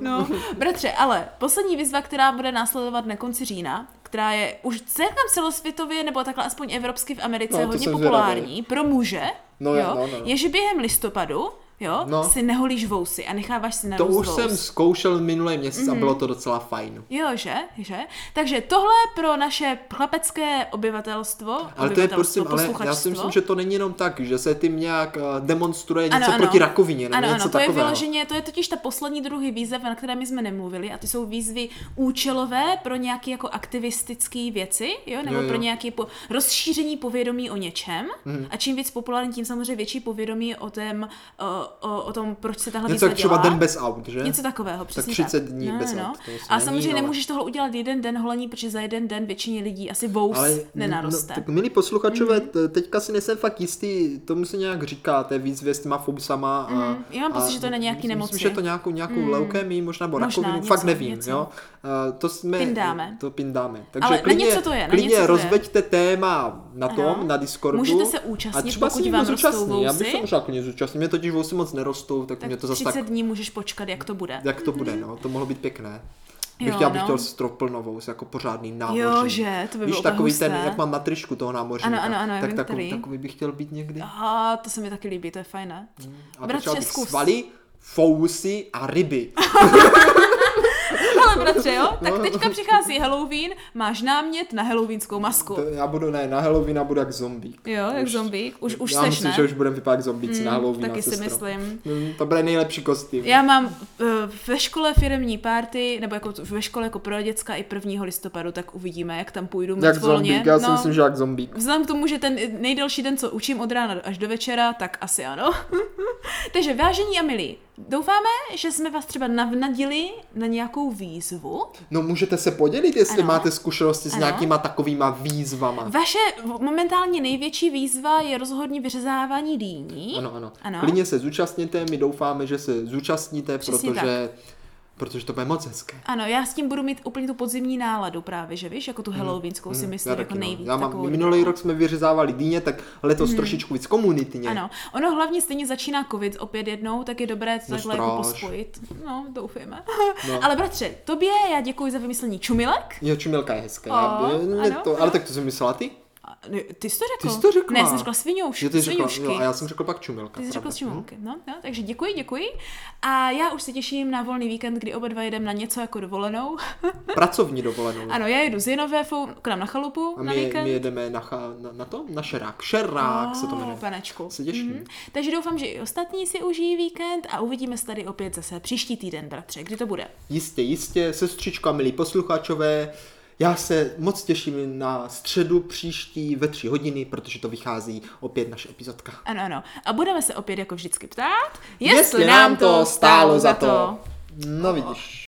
No, bratře, ale poslední výzva, která bude následovat na konci října, která je už celkem celosvětově, nebo takhle aspoň evropsky v Americe no, hodně populární zvědavý. pro muže, no, jo, no, no, no. je, že během listopadu jo, no. si neholíš vousy a necháváš si na To už vous. jsem zkoušel minulý měsíc mm-hmm. a mhm. bylo to docela fajn. Jo, že? že? Takže tohle pro naše chlapecké obyvatelstvo, ale obyvatelstvo, to je prostě, ale já si myslím, že to není jenom tak, že se tím nějak uh, demonstruje něco ano, ano. proti rakovině, nebo ano, něco ano, to takového. je vyloženě, to je totiž ta poslední druhý výzev, na které my jsme nemluvili a ty jsou výzvy účelové pro nějaké jako aktivistické věci, jo, nebo jo, jo. pro nějaké po, rozšíření povědomí o něčem mm. a čím víc populární, tím samozřejmě větší povědomí o tom, uh, o, o tom, proč se tahle Něco jak třeba den bez aut, že? Něco takového, přesně tak. 30 tak. dní no, bez no. aut. A samozřejmě ale... nemůžeš tohle udělat jeden den holení, protože za jeden den většině lidí asi vous ale, nenaroste. No, tak milí posluchačové, mm. teďka si nejsem fakt jistý, tomu se nějak říká, té výzvě s těma fousama. A, mm. Já mám pocit, že to není nějaký nemoci. Myslím, že to nějakou, nějakou mm. leukémii, možná, nebo možná, rakovinu, něco, fakt nevím. Něco. Jo? Uh, to jsme... Pindáme. To pindáme. Takže ale klidně, na něco to je. Na klidně rozveďte téma na tom, na Discordu. Můžete se účastnit, a třeba pokud vám rostou vousy. Já bych se možná klidně zúčastnit, mě totiž vousy moc nerostou, tak, tak mě to zase 30 tak... dní můžeš počkat, jak to bude. Jak to bude, no, to mohlo být pěkné. Bych jo, chtěl, no. chtěl stropplnovou, jako pořádný námořník. Jo, že, to by Víš, bylo takový husté. ten, jak mám matričku toho námořníka. Ano, ano, ano, tak takový, takový bych chtěl být někdy. Aha, to se mi taky líbí, to je fajné. Hmm. A Bratře, zkus. svaly, fousy a ryby. Hele, bratře, jo? Tak teďka přichází Halloween, máš námět na halloweenskou masku. To já budu, ne, na Halloween a budu jak zombík. Jo, jak už, zombík. Už, už já seš, myslím, ne? že už budeme vypadat jak zombíci mm, na Halloween. Taky si myslím. Mm, to bude nejlepší kostým. Já mám uh, ve škole firmní party, nebo jako ve škole jako pro děcka i 1. listopadu, tak uvidíme, jak tam půjdu moc Jak volně. zombík, já si no, myslím, že jak zombík. Vzhledem k tomu, že ten nejdelší den, co učím od rána až do večera, tak asi ano. Takže vážení a milí, Doufáme, že jsme vás třeba navnadili na nějakou výzvu. No můžete se podělit, jestli ano. máte zkušenosti s ano. nějakýma takovýma výzvama. Vaše momentálně největší výzva je rozhodně vyřezávání dýní. Ano, ano. ano. Klidně se zúčastněte, my doufáme, že se zúčastníte, Přesně protože... Tak Protože to bude moc hezké. Ano, já s tím budu mít úplně tu podzimní náladu právě, že víš, jako tu mhm. halloweenskou mm, si myslím jako no. nejvíc. Já mám, minulý rok jsme vyřezávali dýně, tak letos mm. trošičku víc komunitně. Ano, ono hlavně stejně začíná covid opět jednou, tak je dobré to takhle jako pospojit. No, doufujeme. No. ale bratře, tobě já děkuji za vymyslení čumilek. Jo, čumilka je hezká. Oh, já, to, ale tak to jsem myslela ty? Ty jsi to řekl? Ty jsi to řekla. Ne, jsem řekla svinouš, ty sviňoušky. Řekla, jo, a já jsem řekl pak čumelka. Ty jsi řekla čumelky, no, no, takže děkuji, děkuji. A já už se těším na volný víkend, kdy oba dva jedeme na něco jako dovolenou. Pracovní dovolenou. Ano, já jedu z Jinového k nám na chalupu a my, na víkend. my jedeme na, cha, na, na to, na šerák. Šerák oh, se to jmenuje. Panečku. Se těším. Mm-hmm. Takže doufám, že i ostatní si užijí víkend a uvidíme se tady opět zase příští týden, bratře. Kdy to bude? Jistě, jistě, sestřička, milí posluchačové. Já se moc těším na středu příští ve tři hodiny, protože to vychází opět naše epizodka. Ano, ano. A budeme se opět jako vždycky ptát, jestli, jestli nám to stálo za to. No vidíš.